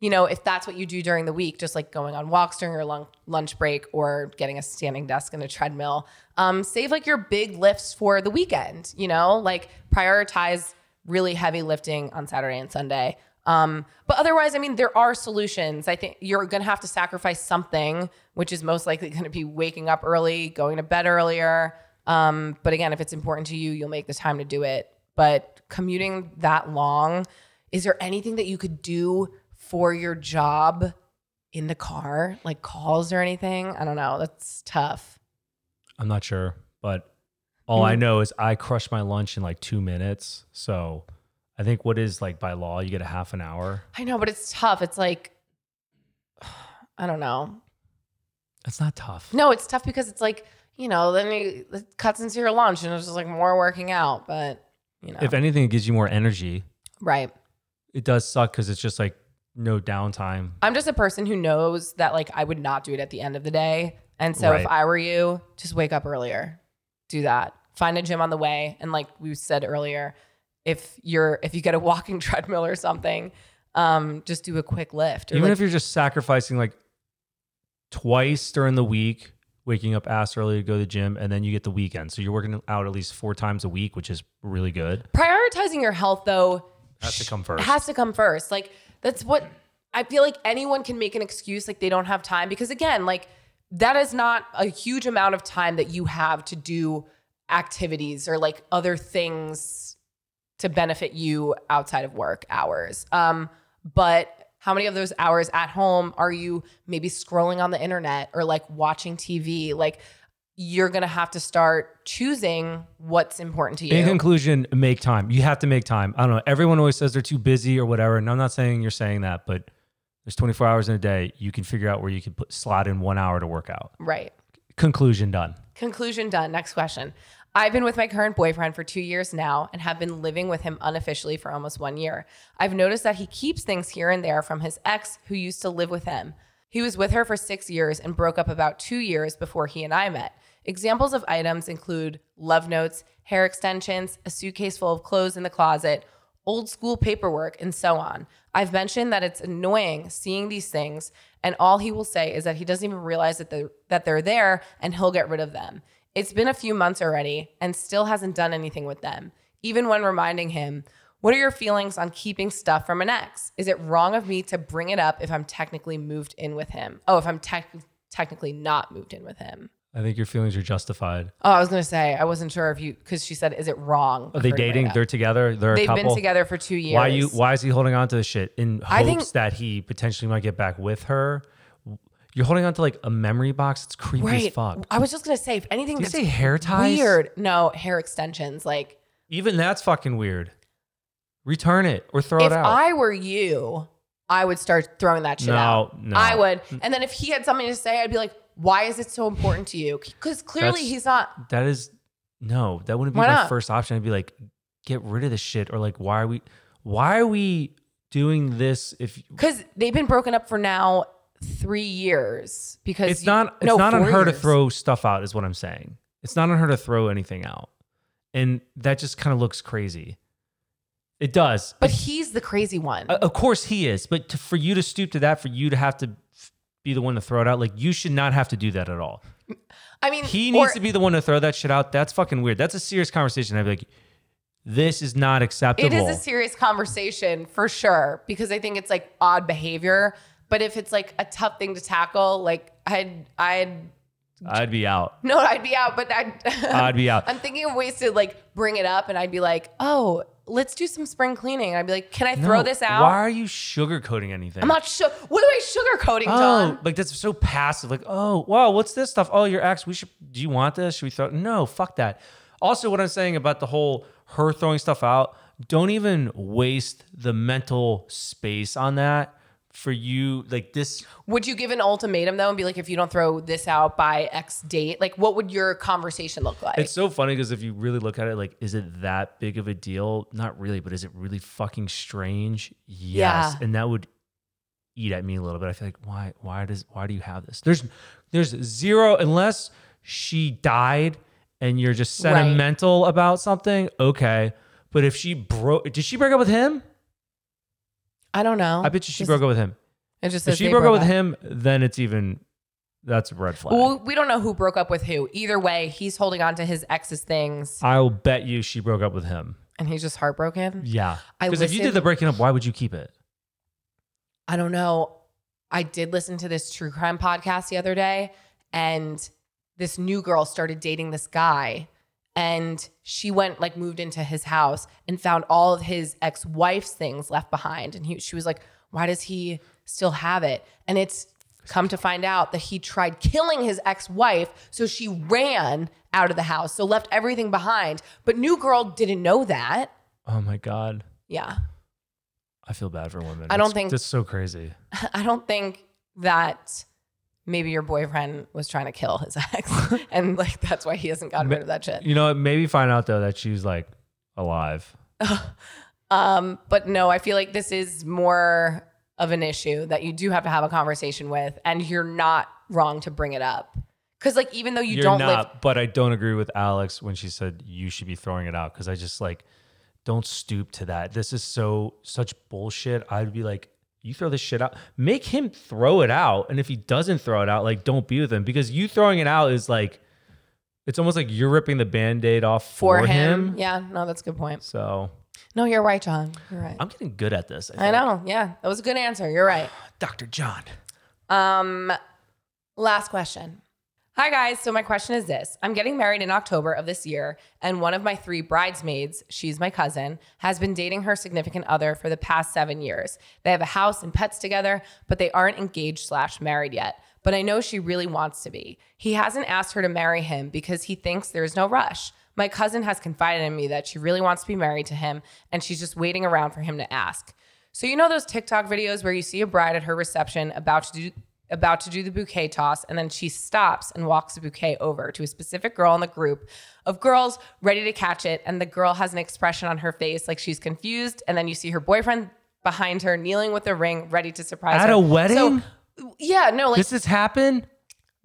you know if that's what you do during the week just like going on walks during your lun- lunch break or getting a standing desk and a treadmill um, save like your big lifts for the weekend you know like prioritize really heavy lifting on saturday and sunday. Um, but otherwise i mean there are solutions. I think you're gonna have to sacrifice something which is most likely gonna be waking up early going to bed earlier. Um, but again if it's important to you you'll make the time to do it. But commuting that long is there anything that you could do for your job in the car? Like calls or anything? I don't know. That's tough. I'm not sure, but all Mm. I know is I crushed my lunch in like two minutes. So I think what is like by law, you get a half an hour. i know but it's tough it's like i don't know It's not tough. no it's tough because it's like you know then you, it cuts into your lunch and it's just like more working out but you know If anything, it gives you more energy. right It does suck because it's just like no downtime. i'm just a person who knows that like i would not do it at the end of the day and so if Right. i were you just wake up earlier do that find a gym on the way and like we said earlier if you're if you get a walking treadmill or something um just do a quick lift Even like, if you're just sacrificing like twice during the week waking up ass early to go to the gym, and then you get the weekend. So you're working out at least four times a week, which is really good. Prioritizing your health though Has to come first. has to come first. Like that's what I feel like anyone can make an excuse like they don't have time because again, like that is not a huge amount of time that you have to do activities or like other things to benefit you outside of work hours. Um but how many of those hours at home are you maybe scrolling on the internet or like watching TV? Like you're going to have to start choosing what's important to you. In conclusion, make time. You have to make time. I don't know. Everyone always says they're too busy or whatever. And I'm not saying you're saying that, but there's 24 hours in a day. You can figure out where you can put slot in one hour to work out. right. Conclusion done. Conclusion done. Next question. I've been with my current boyfriend for two years now and have been living with him unofficially for almost one year. I've noticed that he keeps things here and there from his ex who used to live with him. He was with her for six years and broke up about two years before he and I met. Examples of items include love notes, hair extensions, a suitcase full of clothes in the closet, old school paperwork, and so on. I've mentioned that it's annoying seeing these things, and all he will say is that he doesn't even realize that they're, that they're there and he'll get rid of them. It's been a few months already and still hasn't done anything with them. Even when reminding him, what are your feelings on keeping stuff from an ex? Is it wrong of me to bring it up if I'm technically moved in with him? Oh, if I'm tec- technically not moved in with him. I think your feelings are justified. Oh, I was gonna say I wasn't sure if you because she said, "Is it wrong?" Are they her to bring it dating? They're together. They're They've couple. been together for two years. Why you? Why is he holding on to this shit in hopes I think- that he potentially might get back with her? You're holding on to like a memory box. It's creepy as Right. fuck. I was just gonna say if anything Did you that's say hair ties? weird. No hair extensions. Like Even that's fucking weird. Return it or throw if it out. If I were you, I would start throwing that shit No, out. no. I would. And then if he had something to say, I'd be like, "Why is it so important to you?" Because clearly That's- he's not. that is no. That wouldn't be my not? first option. I'd be like, get rid of this shit, or like, why are we? Why are we doing this? If Because they've been broken up for now three years. Because it's you- not, it's no, not on her to throw stuff out. Is what I'm saying. It's not on her to throw anything out, and that just kind of looks crazy. It does. But he's the crazy one. Of course he is, but to, for you to stoop to that, for you to have to be the one to throw it out, like you should not have to do that at all. I mean, He or- needs to be the one to throw that shit out. That's fucking weird. That's a serious conversation. I'd be like, this is not acceptable. It is a serious conversation for sure because I think it's like odd behavior. But if it's like a tough thing to tackle, like I'd, I'd, I'd be out. no, I'd be out. But I'd, I'd be out. I'm thinking of ways to like bring it up, and I'd be like, oh, let's do some spring cleaning. I'd be like, can I throw No, this out? Why are you sugarcoating anything? I'm not sure. What am I sugarcoating, Oh, Jon? like that's so passive. Like, oh, wow, what's this stuff? Oh, your ex. We should. Do you want this? Should we throw? No, fuck that. Also, what I'm saying about the whole her throwing stuff out. Don't even waste the mental space on that for you. Like this. Would you give an ultimatum though, and be like, if you don't throw this out by X date, like what would your conversation look like? It's so funny because if you really look at it, like, is it that big of a deal? Not really, but is it really fucking strange? Yes. Yeah. And that would eat at me a little bit. I feel like why why does why do you have this? There's there's zero unless she died and you're just Right. sentimental about something, okay. But if she broke did she break up with him? I don't know. I bet you she Just- broke up with him. It just If she they broke up with him, then it's even that's a red flag. Well, we don't know who broke up with who. Either way, he's holding on to his ex's things, I'll bet you she broke up with him. and he's just heartbroken. Yeah. I Because if you did listened- the breaking up, why would you keep it? I don't know. I did listen to this true crime podcast the other day, and this new girl started dating this guy. And she went, like, moved into his house and found all of his ex wife's things left behind. And he, she was like, Why does he still have it? And it's come to find out that he tried killing his ex wife. So she ran out of the house, so left everything behind. But New Girl didn't know that. Oh my God. Yeah. I feel bad for women. I don't It's- think- that's so crazy. I don't think that maybe your boyfriend was trying to kill his ex, and like that's why he hasn't gotten rid of that shit. You know, what? maybe find out though that she's like alive. Um, but no, I feel like this is more of an issue that you do have to have a conversation with, and you're not wrong to bring it up. Because like even though you You're don't not, live, but I don't agree with Alex when she said you should be throwing it out because I just like don't stoop to that. This is so such bullshit. I'd be like, you throw this shit out. Make him throw it out. And if he doesn't throw it out, like don't be with him because you throwing it out is like it's almost like you're ripping the band-aid off for, For him. him. Yeah, no, that's a good point. So No, you're right, Jon. You're right. I'm getting good at this. I know. Yeah, that was a good answer. You're right. Dr. Jon. Um, last question. Hi guys. So my question is this: I'm getting married in October of this year, and one of my three bridesmaids, she's my cousin, has been dating her significant other for the past seven years. They have a house and pets together, but they aren't engaged slash married yet. But I know she really wants to be. He hasn't asked her to marry him because he thinks there's no rush. My cousin has confided in me that she really wants to be married to him, and she's just waiting around for him to ask. So you know those TikTok videos where you see a bride at her reception about to do about to do the bouquet toss and then she stops and walks the bouquet over to a specific girl in the group of girls ready to catch it and the girl has an expression on her face like she's confused and then you see her boyfriend behind her kneeling with a ring ready to surprise At her. At a wedding? So yeah, no, like This has happened?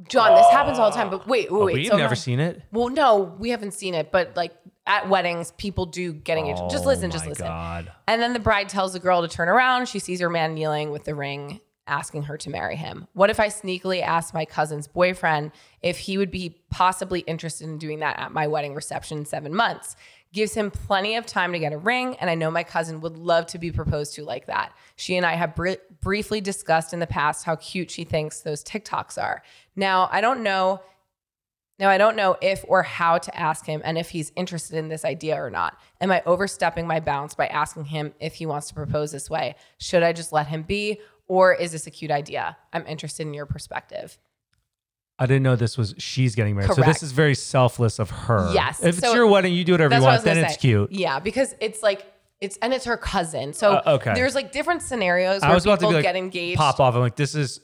John, this happens all the time. But wait, wait, Oh, wait. we've so never seen it. Well, no, we haven't seen it, but like at weddings, people do get engaged. just Oh listen, just listen. God. And then the bride tells the girl to turn around. She sees her man kneeling with the ring, asking her to marry him. What if I sneakily asked my cousin's boyfriend if he would be possibly interested in doing that at my wedding reception in seven months? Gives him plenty of time to get a ring, and I know my cousin would love to be proposed to like that. She and I have br- briefly discussed in the past how cute she thinks those TikToks are. Now, I don't know now, I don't know if or how to ask him and if he's interested in this idea or not. Am I overstepping my bounds by asking him if he wants to propose this way? Should I just let him be? Or is this a cute idea? I'm interested in your perspective. I didn't know this was she's getting married. So this is very selfless of her. Yes. If it's your wedding, you do whatever you That's what want, then it's say. cute. Yeah, because it's like, it's and it's her cousin. So Uh, okay. there's like different scenarios I where was about to people like, get engaged. pop off. I'm like, this is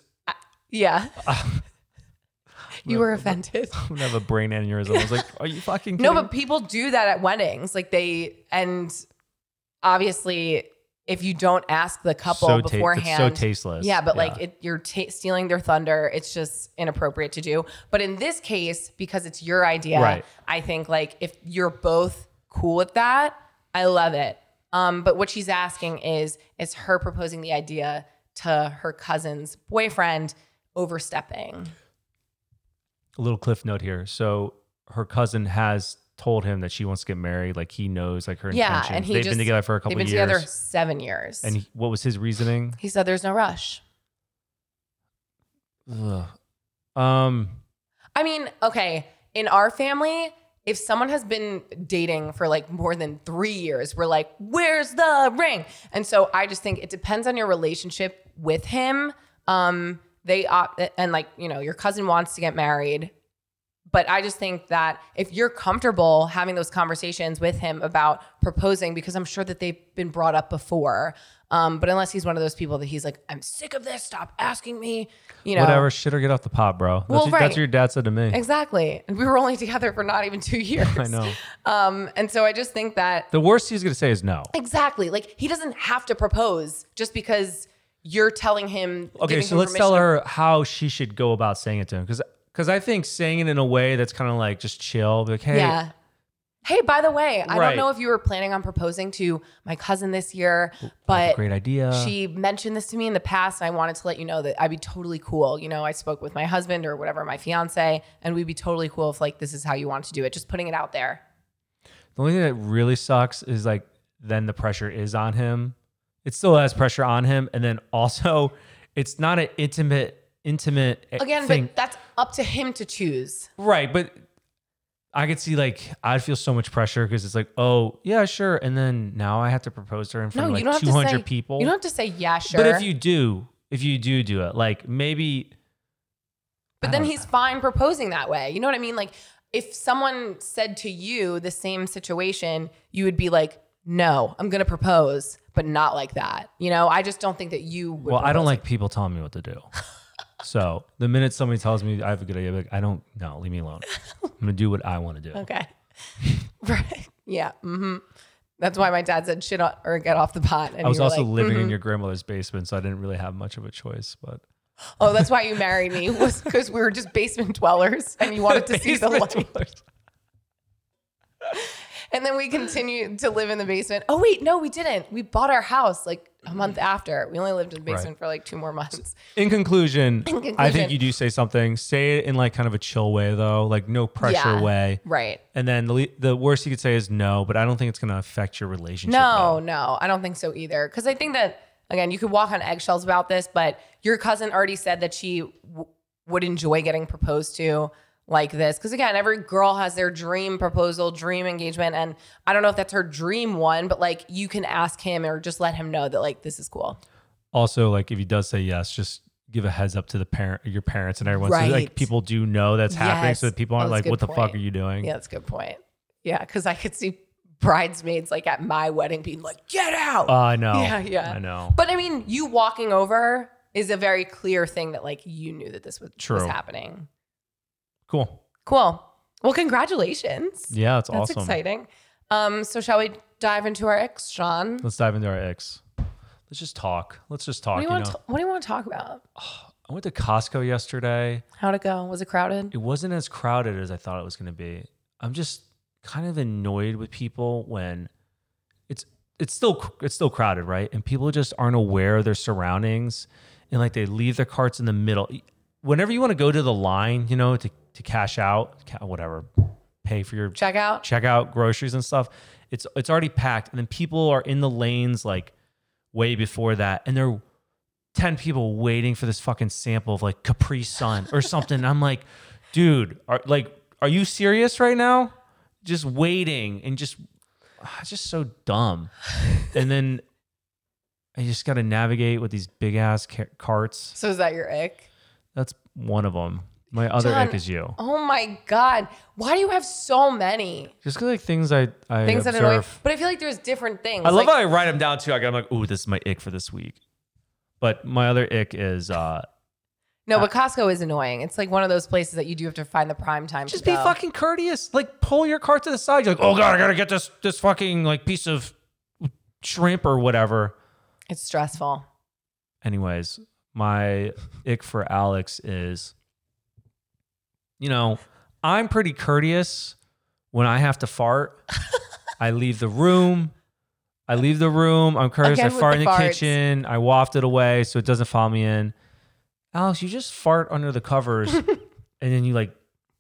Yeah. you were offended. I'm gonna have a brain aneurysm. I was like, are you fucking No, but people do that at weddings. Like they, and obviously, if you don't ask the couple so ta- beforehand, so tasteless. Yeah, but like it, you're ta stealing their thunder. It's just inappropriate to do. But in this case, because it's your idea, Right. I think like if you're both cool with that, I love it. Um, but what she's asking is, is her proposing the idea to her cousin's boyfriend overstepping? a little cliff note here. So her cousin has told him that she wants to get married. Like he knows like her Yeah, intentions. and he They've just been together for a couple of years. They've been years. together seven years. And he, what was his reasoning? he said, "There's no rush." Ugh. Um, I mean, okay, in our family, if someone has been dating for like more than three years, we're like, where's the ring? And so I just think it depends on your relationship with him. Um, they opt, and like, you know, your cousin wants to get married. But I just think that if you're comfortable having those conversations with him about proposing, because I'm sure that they've been brought up before. Um, but unless he's one of those people that he's like, I'm sick of this, stop asking me, you know. whatever. Shit or get off the pot, bro. That's, Well, what, that's what your dad said to me. Exactly. And we were only together for not even two years. I know. Um, and so I just think that The worst he's gonna say is no. exactly like he doesn't have to propose just because you're telling him. Okay, so him let's tell her how she should go about saying it to him, because because I think saying it in a way that's kind of like just chill, like, hey, Yeah. Hey, by the way, I Right. don't know if you were planning on proposing to my cousin this year, I have a but great idea. she mentioned this to me in the past, and I wanted to let you know that I'd be totally cool. You know, I spoke with my husband or whatever, my fiance, and we'd be totally cool if like this is how you want to do it. Just putting it out there. The only thing that really sucks is like then the pressure is on him. It still has pressure on him, and then also it's not an intimate intimate eh, Again, thing. but that's up to him to choose. right, but I could see like I'd feel so much pressure because it's like, oh yeah, sure, and then now I have to propose to her in front No, of like don't have two say hundred people. You don't have to say yeah, sure. But if you do, if you do do it, like maybe But I then don't- he's fine proposing that way. You know what I mean? Like if someone said to you the same situation, you would be like, "No, I'm going to propose, but not like that." You know, I just don't think that you would well, I don't propose like people telling me what to do. so the minute somebody tells me I have a good idea, I'm like I don't no, leave me alone. I'm gonna do what I want to do. Okay. right. Yeah. Mhm. That's why my dad said shit on, or get off the pot. And I was also like, living in "Mhm." your grandmother's basement, so I didn't really have much of a choice. But Oh, that's why you married me was because we were just basement dwellers and you wanted to see the light. And then we continued to live in the basement. Oh wait, no, we didn't. We bought our house like a month after. We only lived in the basement for like two more months. In conclusion, I conclusion- think you do say something. Say it in like kind of a chill way though, like no pressure Yeah. way. Right. And then the, the worst you could say is no, but I don't think it's going to affect your relationship. No, no, I don't think so either. Because I think that again, you could walk on eggshells about this, but your cousin already said that she w- would enjoy getting proposed to like this. Because again, every girl has their dream proposal, dream engagement, and I don't know if that's her dream one, but like you can ask him or just let him know that like this is cool. Also, like if he does say yes, just give a heads up to the parent, your parents, and everyone. So like people do know that's happening, Yes. so that people aren't Oh, like, "What the fuck are you doing?" Yeah, that's a good point. Yeah, because I could see bridesmaids like at my wedding being like, "Get out!" Oh, I know. Yeah, yeah. I know. But I mean, you walking over is a very clear thing that like you knew that this was, was happening. Cool. Cool. Well, congratulations. Yeah, it's That's awesome. exciting. Um, so shall we dive into our ex, Sean? Let's dive into our ex. Let's just talk. Let's just talk. What do You, you know, want? To, what do you want to talk about? I went to Costco yesterday. How'd it go? Was it crowded? It wasn't as crowded as I thought it was going to be. I'm just kind of annoyed with people when it's it's still it's still crowded, right? And people just aren't aware of their surroundings, and like they leave their carts in the middle. Whenever you want to go to the line, you know, to to cash out, ca- whatever, pay for your checkout, checkout groceries and stuff. It's it's already packed, and then people are in the lanes like way before that, and they're ten people waiting for this fucking sample of like Capri Sun or something. I'm like, dude, are like, are you serious right now? Just waiting and just, ah, it's just so dumb. and then I just got to navigate with these big ass ca- carts. So is that your ick? That's one of them. My other Jon, ick is you. Oh my god! Why do you have so many Just 'cause, like things I I things that annoy? observe. But I feel like there's different things. I love like, how I write them down too. I got- I'm like, ooh, this is my ick for this week. But my other ick is uh, no, but Costco is annoying. It's like one of those places that you do have to find the prime time. just to be go. fucking courteous. Like pull your cart to the side. You're like, oh god, I gotta get this this fucking like piece of shrimp or whatever. It's stressful. Anyways, my ick for Alex is, you know, I'm pretty courteous when I have to fart. I leave the room. I leave the room. I'm courteous. Again I fart in the farts. kitchen. I waft it away so it doesn't follow me in. Alex, you just fart under the covers, and then you like,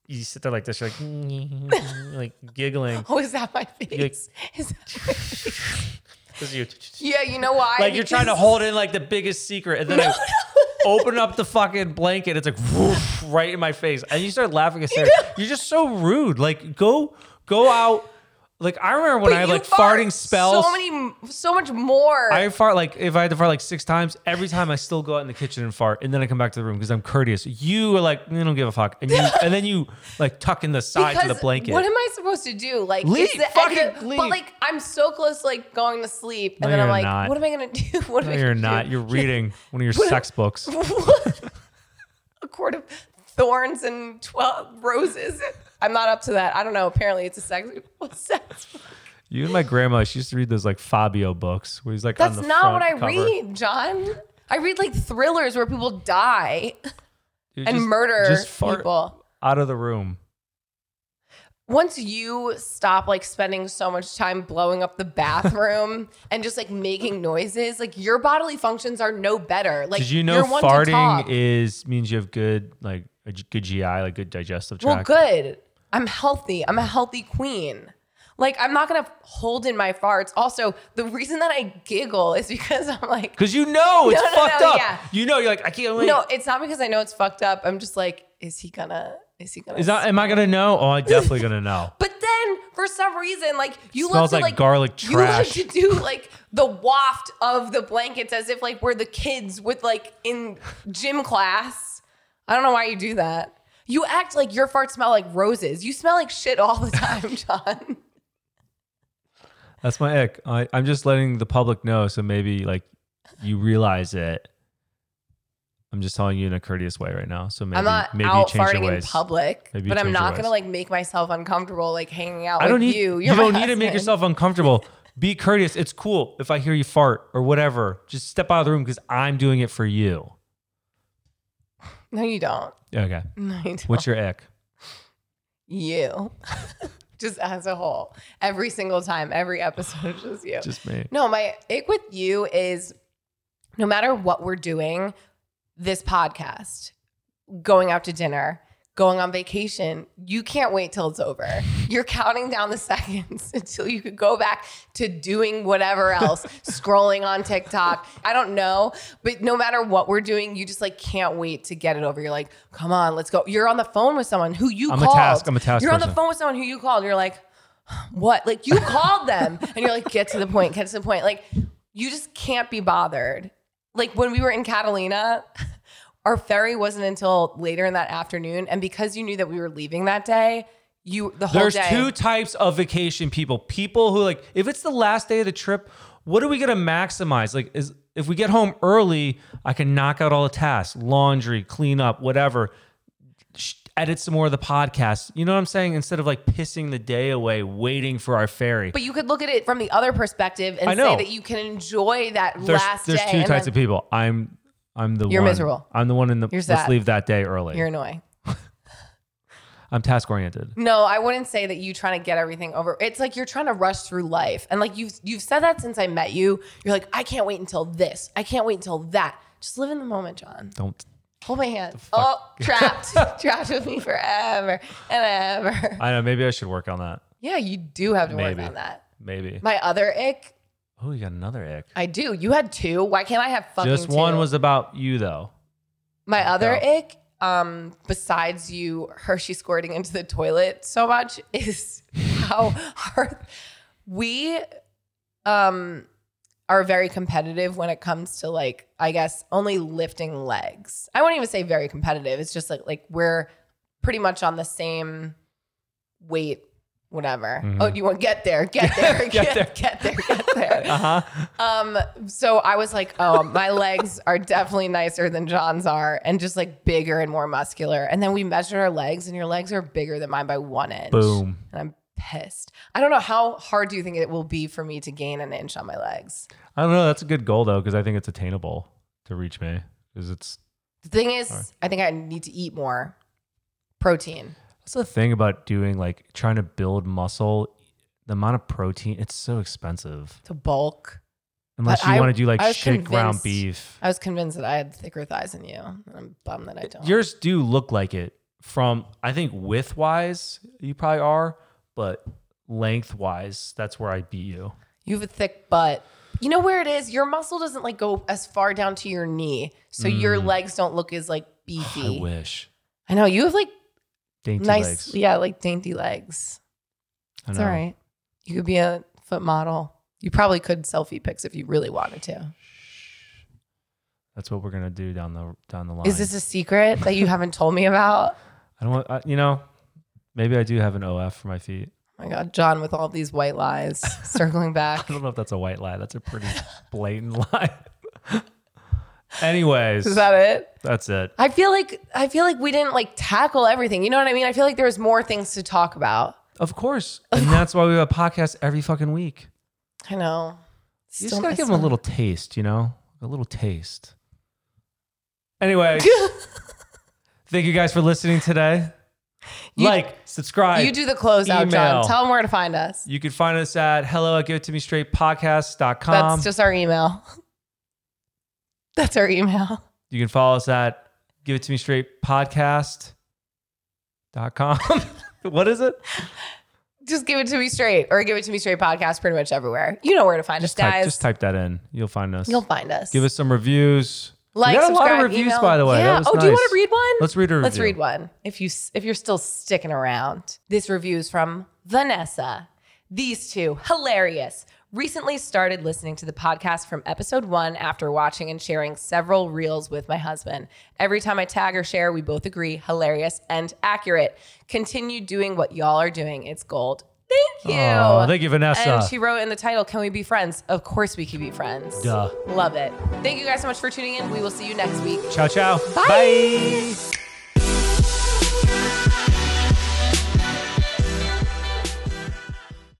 you sit there like this. You're like, like giggling. Oh, is that my like- face? Is that my face? yeah, you know why? like you're trying to hold in like the biggest secret, and then I open up the fucking blanket. It's like woof, right in my face, and you start laughing. Hysterically. You're just so rude. Like go go out. Like I remember when But I had you like fart farting spells. So many, so much more. I fart like if I had to fart like six times, every time I still go out in the kitchen and fart, and then I come back to the room because I'm courteous. You are like, you don't give a fuck, and you and then you like tuck in the sides of the blanket. What am I supposed to do? Like, Leave. it's the Fucking of, leave. But like, I'm so close, to, like going to sleep, and No, then I'm you're like, not. what am I gonna do? What am no, I you're gonna not. Do? You're reading one of your sex books. a Court of thorns and twelve roses. I'm not up to that. I don't know. Apparently, it's a sex. Sex? You and my grandma, she used to read those like Fabio books where he's like That's on the not what I cover. read, Jon. I read like thrillers where people die Dude, and just- murder just fart people. out of the room. once you stop like spending so much time blowing up the bathroom and just like making noises, like your bodily functions are no better. Like Did you know farting is means you have good like a good GI, like good digestive well, tract? good. I'm healthy. I'm a healthy queen. Like I'm not gonna hold in my farts. Also, the reason that I giggle is because I'm like, Because you know it's No, no, fucked no, up. yeah. You know you're like I can't. Wait. no, it's not because I know it's fucked up. I'm just like, is he gonna? Is he gonna? is that? Am I gonna know? Oh, I'm definitely gonna know. But then for some reason, like you Smells love to like like garlic You like trash. to do like the waft of the blankets as if like we're the kids with like in gym class. I don't know why you do that. You act like your farts smell like roses. You smell like shit all the time, Jon. That's my ick. I, I'm just letting the public know, so maybe like you realize it. I'm just telling you in a courteous way right now. So maybe I'm not maybe out you change your farting in ways. public, Maybe but I'm not gonna like make myself uncomfortable like hanging out I don't with need you. you. You're my don't need to make yourself uncomfortable. Be courteous. It's cool if I hear you fart or whatever. Just step out of the room because I'm doing it for you. No, you don't. Okay. No, you don't. What's your ick? you? just as a whole, every single time, every episode, just you. Just me. No, my ick with you is no matter what we're doing, this podcast, going out to dinner, going on vacation, you can't wait till it's over. You're counting down the seconds until you could go back to doing whatever else, scrolling on TikTok. I don't know, but no matter what we're doing, you just like can't wait to get it over. You're like, come on, let's go. You're on the phone with someone who you I'm a task- I'm a task You're on the phone with someone who you called. You're like, what? Like you called them and you're like, get to the point, get to the point. Like you just can't be bothered. Like when we were in Catalina, our ferry wasn't until later in that afternoon. And because you knew that we were leaving that day, you the whole There's day. two types of vacation people. People who like if it's the last day of the trip, what are we gonna maximize? Like is if we get home early, I can knock out all the tasks, laundry, clean up, whatever. Edit some more of the podcast. You know what I'm saying? Instead of like pissing the day away waiting for our ferry. but you could look at it from the other perspective and I know. say that you can enjoy that there's last there's day. two and types then of people. I'm I'm the You're one. miserable. I'm the one in the You're let's sad. leave that day early. You're annoying. I'm task oriented. No, I wouldn't say that you trying to get everything over. It's like you're trying to rush through life. And like you've you've said that since I met you. You're like, I can't wait until this. I can't wait until that. Just live in the moment, Jon. Don't Hold my hand. Oh, trapped. trapped with me forever and ever. I know maybe I should work on that. Yeah, you do have to Maybe. work on that. Maybe. My other ick, Oh, you got another ick. I do. You had two. Why can't I have fucking Just one two? was about you though. My other Go. ick, um, besides you Hershey squirting into the toilet so much, is how hard we um are very competitive when it comes to like, I guess, only lifting legs. I won't even say very competitive. It's just like like we're pretty much on the same weight, whatever. Oh, you want get there, get there, get, there. get there, get there. Uh huh. Um, so I was like, oh, my legs are definitely nicer than Jon's are, and just like bigger and more muscular. And then we measured our legs, and your legs are bigger than mine by one inch. Boom. And I'm pissed. I don't know how hard do you think it will be for me to gain an inch on my legs? I don't know. That's a good goal though, because I think it's attainable to reach me. Because it's The thing is, I think I need to eat more protein. That's the thing about doing like trying to build muscle. The amount of protein, it's so expensive. to bulk. Unless But you I- want to do like shit ground beef. I was convinced that I had thicker thighs than you. And I'm bummed that I don't. Yours do look like it from I think width wise, you probably are, but length wise, that's where I beat you. You have a thick butt. You know where it is? Your muscle doesn't like go as far down to your knee. So your legs don't look as like beefy. Mm. I wish. I know you have like Dainty nice, legs. yeah, like dainty legs. I It's know. all right. You could be a foot model. You probably could selfie pics if you really wanted to. That's what we're gonna do down the down the line. Is this a secret that you haven't told me about? I don't want. I, you know, maybe I do have an OF for my feet. Oh my God, Jon, with all these white lies circling back. I don't know if that's a white lie. That's a pretty blatant lie. Anyways, Is that it? that's it. I feel like I feel like we didn't like tackle everything. You know what I mean? I feel like there was more things to talk about. Of course, and that's why we have a podcast every fucking week. I know. You just gotta give them a little taste, you know, a little taste. Anyway, thank you guys for listening today. You- like, subscribe. You do the closeout, Email. Jon. Tell them where to find us. You can find us at hello at give it to me straight podcast.com. That's just our email. That's our email. You can follow us at give it to me straight podcast.com. what is it? Just give it to me straight or give it to me straight podcast pretty much everywhere. You know where to find Just us, type, guys. just type that in. You'll find us. You'll find us. Give us some reviews. like, we got a lot of reviews, email. by the way. Yeah. That was oh, do you want to read one? Let's read a review. Let's read one. If you if you're still sticking around. This review is from Vanessa. These two, hilarious. Recently started listening to the podcast from episode one after watching and sharing several reels with my husband. Every time I tag or share, we both agree hilarious and accurate. Continue doing what y'all are doing. It's gold. Thank you. Oh, thank you, Vanessa. And she wrote in the title, Can we be friends? Of course we can be friends. Duh. Love it. Thank you guys so much for tuning in. We will see you next week. Ciao, ciao. Bye.